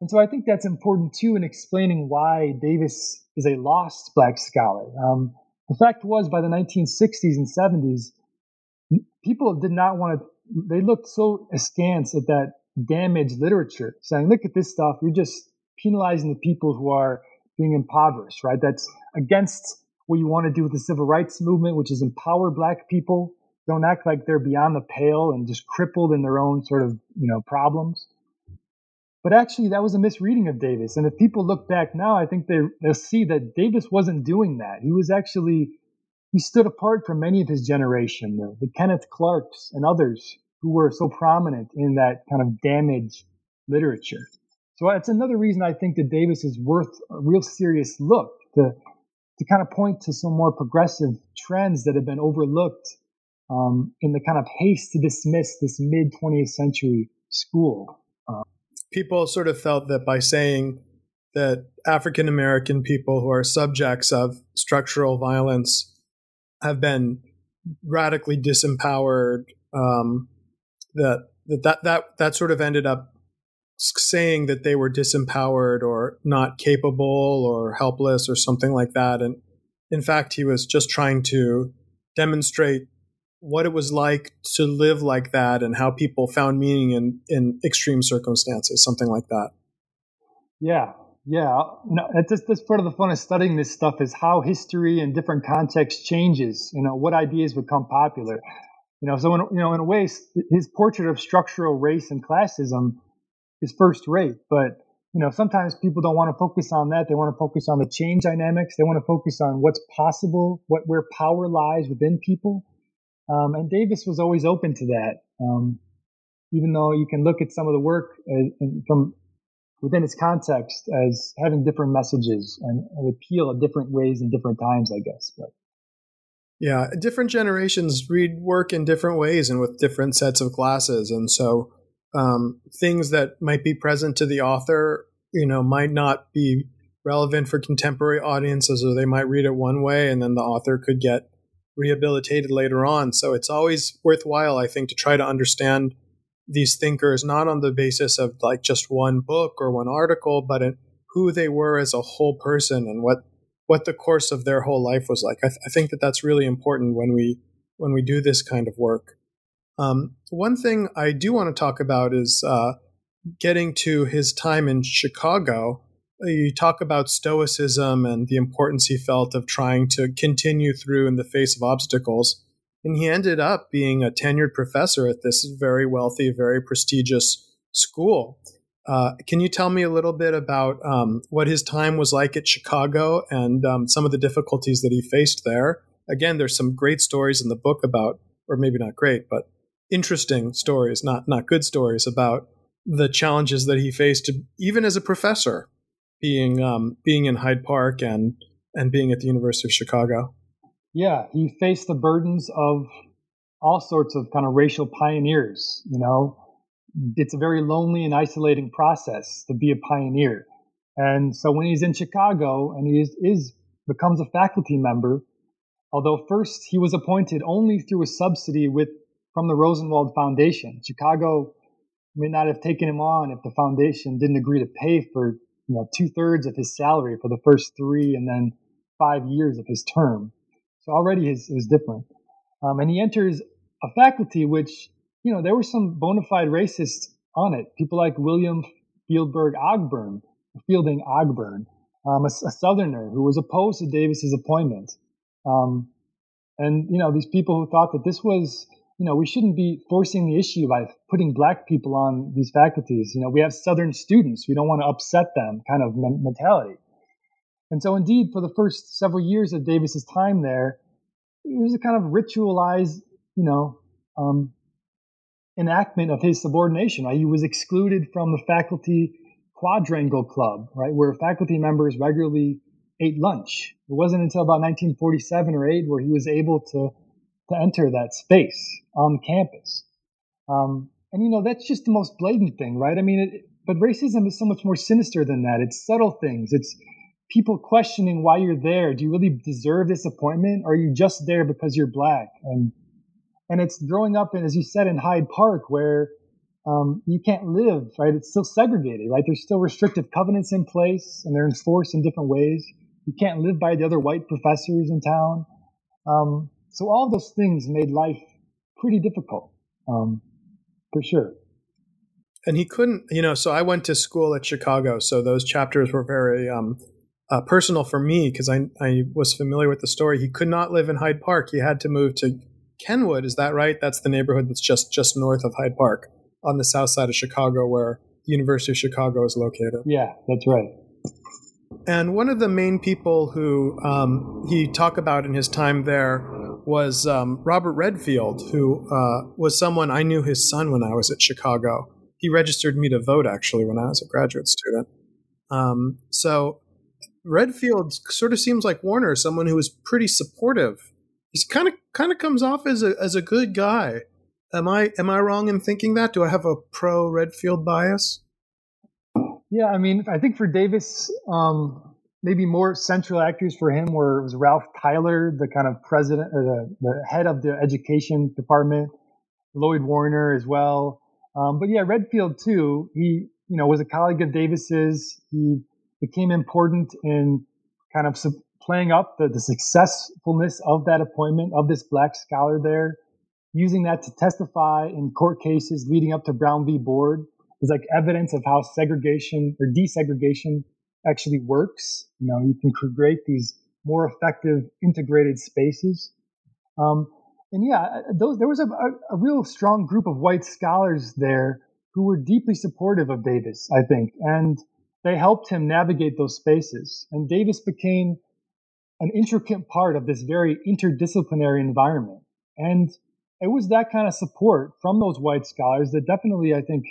and so I think that's important too in explaining why Davis is a lost black scholar. Um, the fact was, by the 1960s and 70s, people did not want to, they looked so askance at that damaged literature, saying, look at this stuff, you're just penalizing the people who are being impoverished, right? That's against what you want to do with the civil rights movement, which is empower black people. Don't act like they're beyond the pale and just crippled in their own sort of, you know, problems. But actually, that was a misreading of Davis. And if people look back now, I think they, they'll see that Davis wasn't doing that. He was actually, he stood apart from many of his generation, the, the Kenneth Clarks and others who were so prominent in that kind of damaged literature. So that's another reason I think that Davis is worth a real serious look to, to kind of point to some more progressive trends that have been overlooked um, in the kind of haste to dismiss this mid 20th century school people sort of felt that by saying that African American people who are subjects of structural violence have been radically disempowered, um, that, that that that that sort of ended up saying that they were disempowered or not capable or helpless or something like that. And in fact, he was just trying to demonstrate what it was like to live like that and how people found meaning in, in extreme circumstances, something like that. Yeah, yeah. No, that's, that's part of the fun of studying this stuff is how history and different contexts changes. You know, what ideas become popular. You know, so in, you know, in a way, his portrait of structural race and classism is first rate, but you know, sometimes people don't want to focus on that. They want to focus on the change dynamics. They want to focus on what's possible, what where power lies within people. Um, and Davis was always open to that. Um, even though you can look at some of the work uh, from within its context as having different messages and, and appeal at different ways in different times, I guess. But yeah, different generations read work in different ways and with different sets of glasses, and so um, things that might be present to the author you know, might not be relevant for contemporary audiences, or they might read it one way, and then the author could get rehabilitated later on. So it's always worthwhile, I think, to try to understand these thinkers not on the basis of like just one book or one article, but in who they were as a whole person and what what the course of their whole life was like. I, th- I think that that's really important when we when we do this kind of work. Um, one thing I do want to talk about is uh, getting to his time in Chicago. You talk about stoicism and the importance he felt of trying to continue through in the face of obstacles. And he ended up being a tenured professor at this very wealthy, very prestigious school. Uh, can you tell me a little bit about um, what his time was like at Chicago and um, some of the difficulties that he faced there? Again, there's some great stories in the book about, or maybe not great, but interesting stories, not not good stories about the challenges that he faced, even as a professor, being um, being in Hyde Park and and being at the University of Chicago. Yeah, he faced the burdens of all sorts of kind of racial pioneers. You know, it's a very lonely and isolating process to be a pioneer. And so when he's in Chicago and he is, is becomes a faculty member, although first he was appointed only through a subsidy with from the Rosenwald Foundation. Chicago may not have taken him on if the foundation didn't agree to pay for you know two thirds of his salary for the first three and then five years of his term. So already his is different. Um, and he enters a faculty which, you know, there were some bona fide racists on it. People like William Fieldberg Ogburn, Fielding Ogburn, um, a, a, Southerner who was opposed to Davis's appointment. Um, and, you know, these people who thought that this was, you know, we shouldn't be forcing the issue by putting black people on these faculties. You know, we have Southern students. We don't want to upset them kind of mentality. And so, indeed, for the first several years of Davis's time there, it was a kind of ritualized, you know, um, enactment of his subordination. Right? He was excluded from the faculty quadrangle club, right, where faculty members regularly ate lunch. It wasn't until about 1947 or 8 where he was able to to enter that space on campus. Um, and you know, that's just the most blatant thing, right? I mean, it, but racism is so much more sinister than that. It's subtle things. It's people questioning why you're there. Do you really deserve this appointment? Or are you just there because you're black? And and it's growing up in, as you said, in Hyde Park, where um, you can't live, right? It's still segregated, right? There's still restrictive covenants in place, and they're enforced in different ways. You can't live by the other white professors in town. Um, so all those things made life pretty difficult, um, for sure. And he couldn't, you know. So I went to school at Chicago, so those chapters were very um, uh, personal for me because I, I was familiar with the story. He could not live in Hyde Park. He had to move to Kenwood. Is that right? That's the neighborhood that's just just north of Hyde Park on the south side of Chicago, where the University of Chicago is located. Yeah, that's right. And one of the main people who um, he talked about in his time there was um, Robert Redfield, who uh, was someone I knew his son when I was at Chicago. He registered me to vote actually when I was a graduate student. Um, so Redfield sort of seems like Warner, someone who is pretty supportive. He's kind of kind of comes off as a as a good guy. Am I am I wrong in thinking that? Do I have a pro Redfield bias? Yeah, I mean, I think for Davis, um, maybe more central actors for him were was Ralph Tyler, the kind of president or the, the head of the education department, Lloyd Warner as well. Um, but yeah, Redfield too. He you know was a colleague of Davis's. He became important in kind of playing up the, the successfulness of that appointment of this black scholar there, using that to testify in court cases leading up to Brown v. Board is like evidence of how segregation or desegregation actually works. You know, you can create these more effective integrated spaces. Um, and yeah, those, there was a, a, a, real strong group of white scholars there who were deeply supportive of Davis, I think. And they helped him navigate those spaces. And Davis became an intricate part of this very interdisciplinary environment. And it was that kind of support from those white scholars that definitely, I think,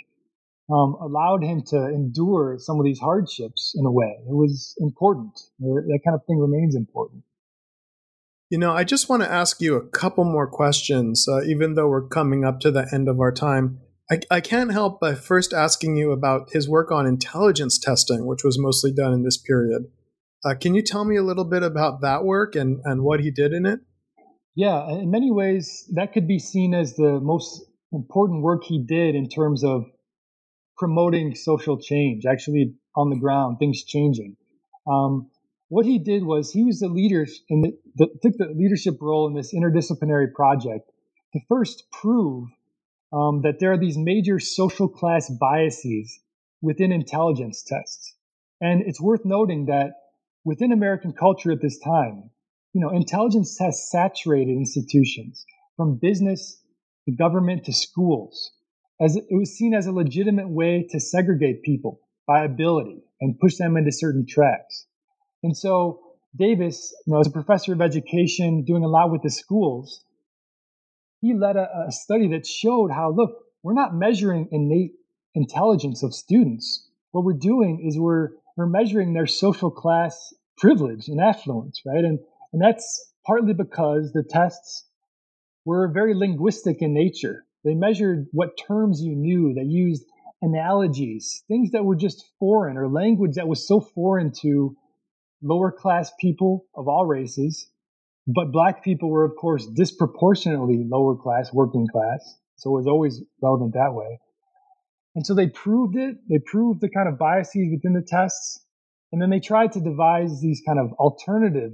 um, allowed him to endure some of these hardships in a way. It was important. That kind of thing remains important. You know, I just want to ask you a couple more questions, uh, even though we're coming up to the end of our time. I, I can't help by first asking you about his work on intelligence testing, which was mostly done in this period. Uh, can you tell me a little bit about that work and, and what he did in it? Yeah, in many ways, that could be seen as the most important work he did in terms of promoting social change, actually on the ground, things changing. Um, what he did was he was the leader in the, the, took the leadership role in this interdisciplinary project to first prove um, that there are these major social class biases within intelligence tests. And it's worth noting that within American culture at this time, you know, intelligence tests saturated institutions from business to government to schools as it was seen as a legitimate way to segregate people by ability and push them into certain tracks. And so Davis, you know, as a professor of education, doing a lot with the schools, he led a, a study that showed how, look, we're not measuring innate intelligence of students. What we're doing is we're, we're measuring their social class privilege and affluence, right? And, and that's partly because the tests were very linguistic in nature. They measured what terms you knew. They used analogies, things that were just foreign or language that was so foreign to lower class people of all races. But black people were, of course, disproportionately lower class, working class. So it was always relevant that way. And so they proved it. They proved the kind of biases within the tests. And then they tried to devise these kind of alternative,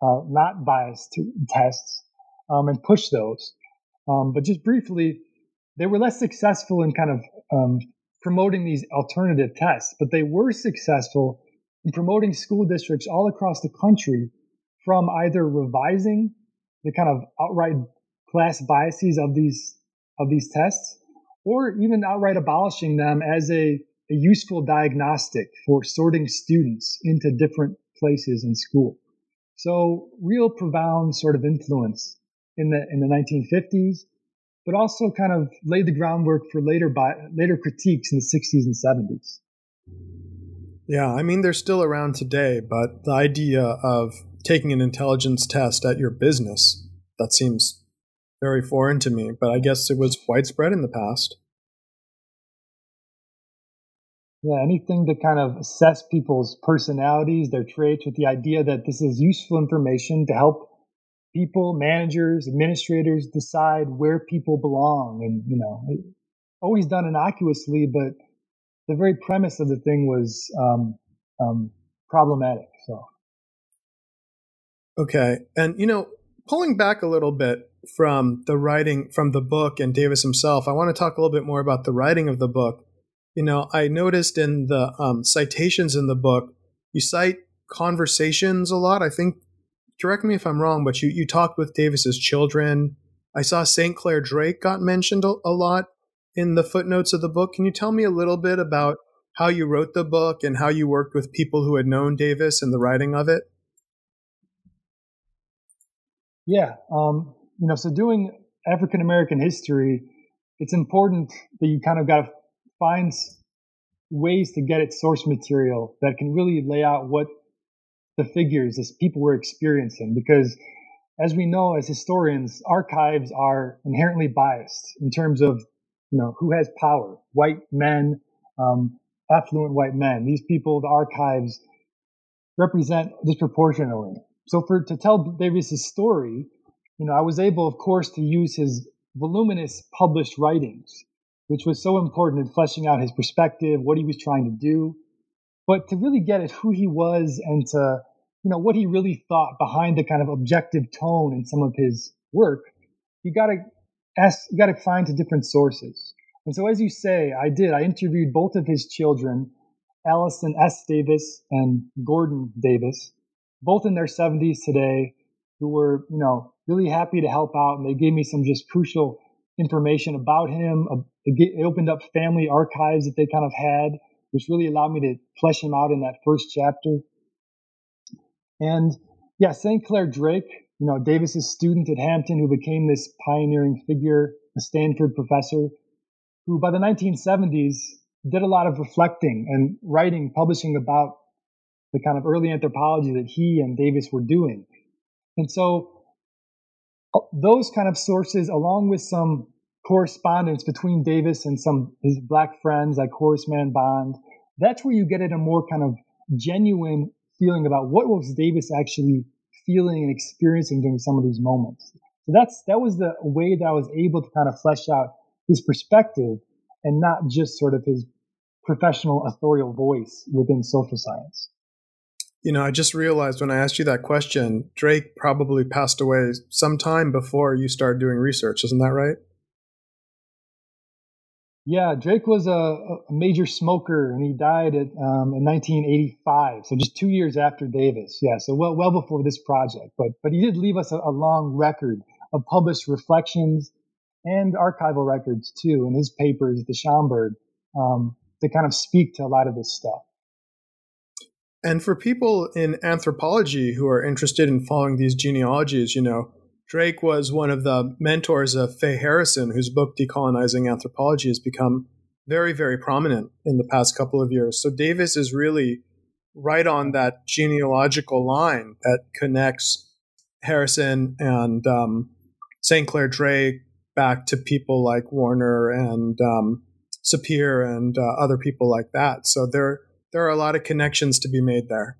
uh, not biased tests um, and push those. Um, but just briefly, they were less successful in kind of um, promoting these alternative tests, but they were successful in promoting school districts all across the country from either revising the kind of outright class biases of these of these tests, or even outright abolishing them as a, a useful diagnostic for sorting students into different places in school. So real profound sort of influence in the in the 1950s, but also kind of laid the groundwork for later by, later critiques in the 60s and 70s. Yeah, I mean they're still around today, but the idea of taking an intelligence test at your business that seems very foreign to me, but I guess it was widespread in the past. Yeah, anything to kind of assess people's personalities, their traits, with the idea that this is useful information to help people, managers, administrators decide where people belong. And, you know, always done innocuously, but the very premise of the thing was um, um, problematic. So, okay. And, you know, pulling back a little bit from the writing from the book and Davis himself, I want to talk a little bit more about the writing of the book. You know, I noticed in the um, citations in the book, you cite conversations a lot. I think correct me if I'm wrong, but you, you talked with Davis's children. I saw St. Clair Drake got mentioned a, a lot in the footnotes of the book. Can you tell me a little bit about how you wrote the book and how you worked with people who had known Davis in the writing of it? Yeah, um, you know, so doing African American history, it's important that you kind of got to find ways to get its source material that can really lay out what the figures as people were experiencing because as we know as historians archives are inherently biased in terms of you know who has power. White men um, affluent white men these people the archives represent disproportionately. So for to tell davis's story you know i was able of course to use his voluminous published writings which was so important in fleshing out his perspective what he was trying to do but to really get at who he was and to you know what he really thought behind the kind of objective tone in some of his work you got to ask you got to find to different sources. And so as you say i did. I interviewed both of his children allison s. Davis and gordon davis both in their 70s today who were you know really happy to help out and they gave me some just crucial information about him it opened up family archives that they kind of had which really allowed me to flesh him out in that first chapter. And yeah, St. Clair Drake, you know, Davis's student at Hampton who became this pioneering figure, a Stanford professor, who by the 1970s did a lot of reflecting and writing, publishing about the kind of early anthropology that he and Davis were doing. And so uh, those kind of sources, along with some correspondence between Davis and some his black friends like Horace Mann Bond. That's where you get at a more kind of genuine feeling about what was Davis actually feeling and experiencing during some of these moments. So that's that was the way that I was able to kind of flesh out his perspective and not just sort of his professional authorial voice within social science. You know, I just realized when I asked you that question, Drake probably passed away sometime before you started doing research. Isn't that right? Yeah, Drake was a, a major smoker, and he died at, um, in 1985, so just two years after Davis. Yeah, so well, well before this project. But but he did leave us a, a long record of published reflections and archival records too, in his papers, at the Schomburg, um, to kind of speak to a lot of this stuff. And for people in anthropology who are interested in following these genealogies, you know, Drake was one of the mentors of Faye Harrison, whose book Decolonizing Anthropology has become very, very prominent in the past couple of years. So Davis is really right on that genealogical line that connects Harrison and um, St. Clair Drake back to people like Warner and um, Sapir and uh, other people like that. So there, there are a lot of connections to be made there.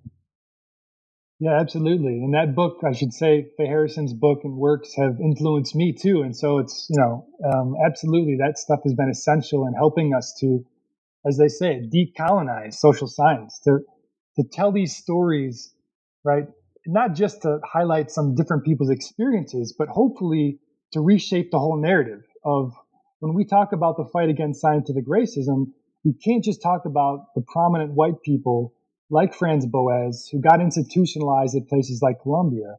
Yeah, absolutely. And that book, I should say, Faye Harrison's book and works have influenced me too. And so it's, you know, um, absolutely that stuff has been essential in helping us to, as they say, decolonize social science, to, to tell these stories, right? Not just to highlight some different people's experiences, but hopefully to reshape the whole narrative of when we talk about the fight against scientific racism, we can't just talk about the prominent white people like Franz Boas, who got institutionalized at places like Columbia.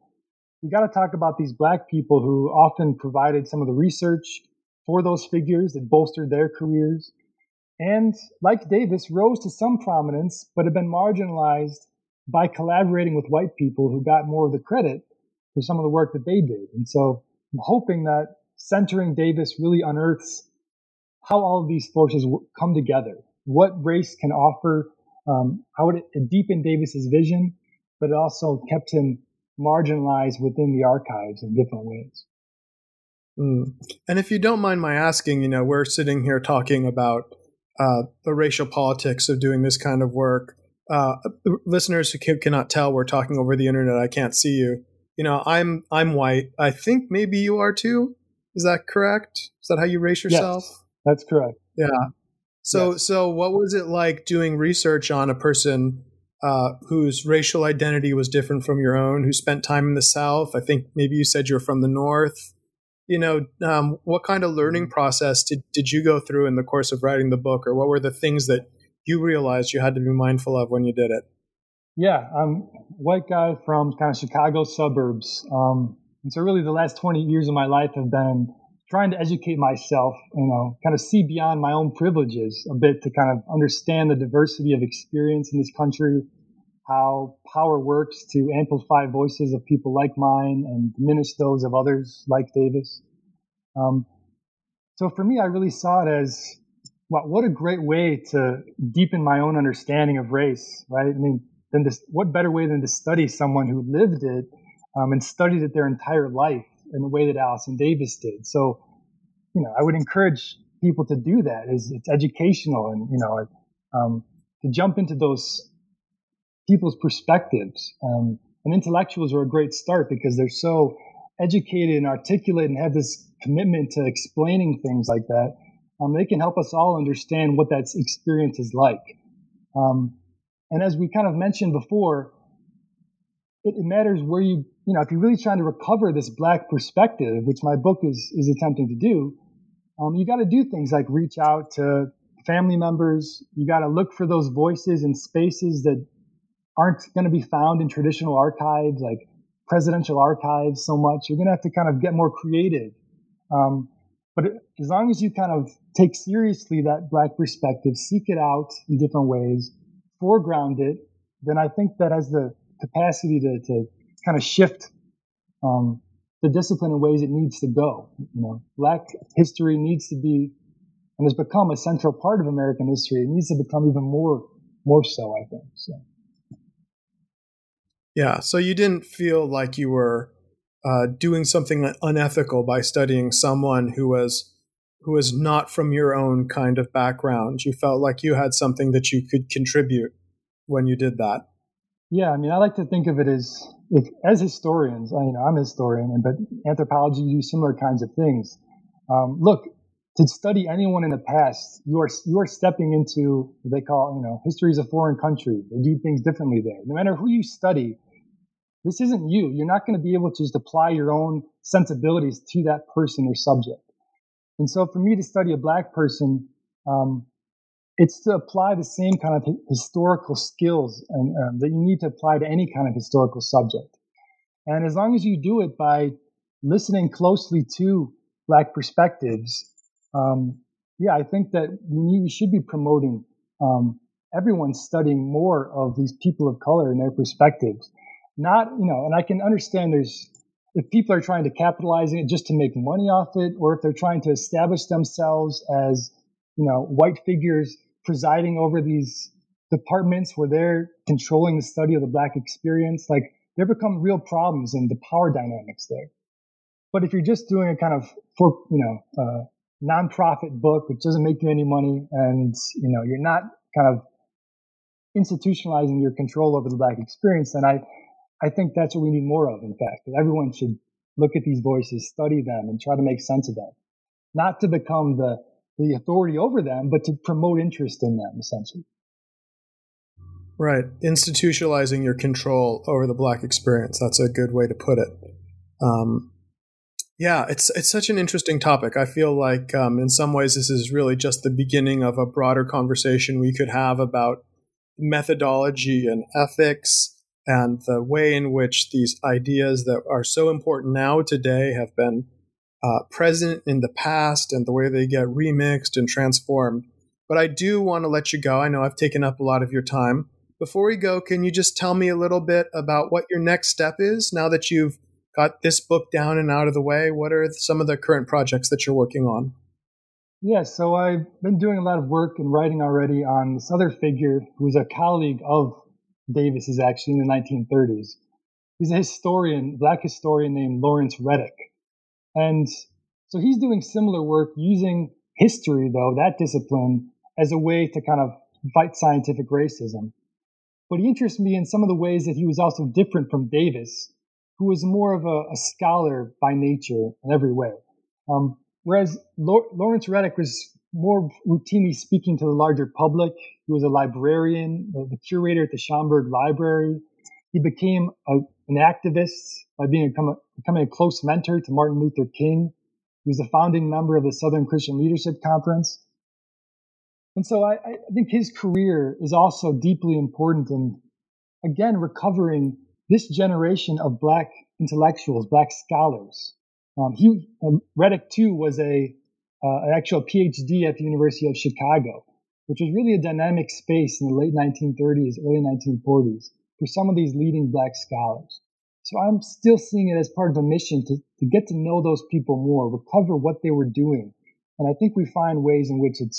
We got to talk about these black people who often provided some of the research for those figures that bolstered their careers. And like Davis, rose to some prominence, but have been marginalized by collaborating with white people who got more of the credit for some of the work that they did. And so I'm hoping that centering Davis really unearths how all of these forces come together, what race can offer um, how it, it deepened Davis's vision, but it also kept him marginalized within the archives in different ways. Mm. And if you don't mind my asking, you know, we're sitting here talking about uh, the racial politics of doing this kind of work. Uh, listeners who can, cannot tell, we're talking over the internet. I can't see you. You know, I'm I'm white. I think maybe you are too. Is that correct? Is that how you race yourself? Yes, that's correct. Yeah. So, yes. so what was it like doing research on a person uh, whose racial identity was different from your own, who spent time in the South? I think maybe you said you're from the North. You know, um, what kind of learning process did, did you go through in the course of writing the book, or what were the things that you realized you had to be mindful of when you did it? Yeah, I'm white guy from kind of Chicago suburbs. Um, and so really the last 20 years of my life have been trying to educate myself, you know, kind of see beyond my own privileges a bit to kind of understand the diversity of experience in this country, how power works to amplify voices of people like mine and diminish those of others like Davis. Um, so for me, I really saw it as wow, what a great way to deepen my own understanding of race, right? I mean, then this, what better way than to study someone who lived it um, and studied it their entire life in the way that Allison Davis did. So, you know, I would encourage people to do that. Is it's educational and you know um, to jump into those people's perspectives. Um, and intellectuals are a great start because they're so educated and articulate and have this commitment to explaining things like that. Um, they can help us all understand what that experience is like. Um, and as we kind of mentioned before, it, it matters where you you know, if you're really trying to recover this black perspective, which my book is is attempting to do, um, you got to do things like reach out to family members. You got to look for those voices and spaces that aren't going to be found in traditional archives, like presidential archives, so much. You're going to have to kind of get more creative. Um, but as long as you kind of take seriously that black perspective, seek it out in different ways, foreground it, then I think that has the capacity to, to kind of shift um, the discipline in ways it needs to go. You know, Black history needs to be and has become a central part of American history. It needs to become even more more so. I think so. Yeah. So you didn't feel like you were uh, doing something unethical by studying someone who was who was not from your own kind of background. You felt like you had something that you could contribute when you did that. Yeah, I mean, I like to think of it as if, as historians. I, you know, I'm a historian, but anthropology do similar kinds of things. Um, look, to study anyone in the past, you are you are stepping into what they call, you know, history is a foreign country. They do things differently there. No matter who you study, this isn't you. You're not going to be able to just apply your own sensibilities to that person or subject. And so, for me to study a black person, um, it's to apply the same kind of historical skills and, um, that you need to apply to any kind of historical subject. And as long as you do it by listening closely to black perspectives, um, yeah, I think that we, need, we should be promoting um, everyone studying more of these people of color and their perspectives. Not, you know, and I can understand there's if people are trying to capitalize it just to make money off it, or if they're trying to establish themselves as, you know, white figures presiding over these departments where they're controlling the study of the black experience, like there become real problems in the power dynamics there. But if you're just doing a kind of for, you know, uh, nonprofit book which doesn't make you any money, and you know, you're not kind of institutionalizing your control over the black experience, then I, I think that's what we need more of. In fact, everyone should look at these voices, study them, and try to make sense of them, not to become the the authority over them, but to promote interest in them, essentially. Right. Institutionalizing your control over the black experience. That's a good way to put it. Um, yeah, it's it's such an interesting topic. I feel like um, in some ways this is really just the beginning of a broader conversation we could have about methodology and ethics and the way in which these ideas that are so important now today have been uh, present in the past and the way they get remixed and transformed. But I do want to let you go. I know I've taken up a lot of your time. Before we go, can you just tell me a little bit about what your next step is now that you've got this book down and out of the way? What are some of the current projects that you're working on? Yeah, so I've been doing a lot of work and writing already on this other figure who's a colleague of Davis's actually in the 1930s. He's a historian, black historian named Lawrence Reddick. And so he's doing similar work using history, though, that discipline, as a way to kind of fight scientific racism. But he interests me in some of the ways that he was also different from Davis, who was more of a, a scholar by nature in every way. Um, whereas Lawrence Reddick was more routinely speaking to the larger public. He was a librarian, the curator at the Schomburg Library. He became a, an activist by being becoming a close mentor to Martin Luther King. He was a founding member of the Southern Christian Leadership Conference. And so I, I think his career is also deeply important in, again, recovering this generation of black intellectuals, black scholars. Um, he, um, Reddick too was a, uh, an actual PhD at the University of Chicago, which was really a dynamic space in the late 1930s, early 1940s for some of these leading black scholars. So I'm still seeing it as part of a mission to, to get to know those people more, recover what they were doing. And I think we find ways in which it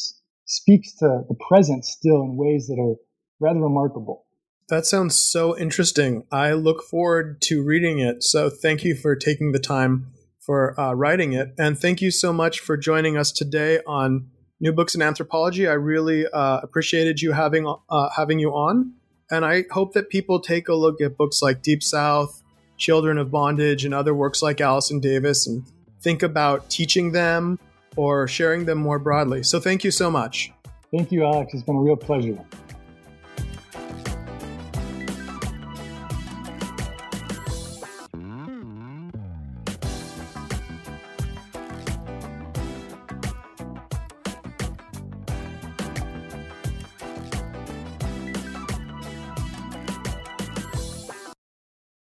speaks to the present still in ways that are rather remarkable. That sounds so interesting. I look forward to reading it. So thank you for taking the time for uh, writing it. And thank you so much for joining us today on New Books in Anthropology. I really uh, appreciated you having uh, having you on. And I hope that people take a look at books like Deep South, Children of Bondage, and other works like Allison Davis and think about teaching them or sharing them more broadly. So thank you so much. Thank you, Alex. It's been a real pleasure.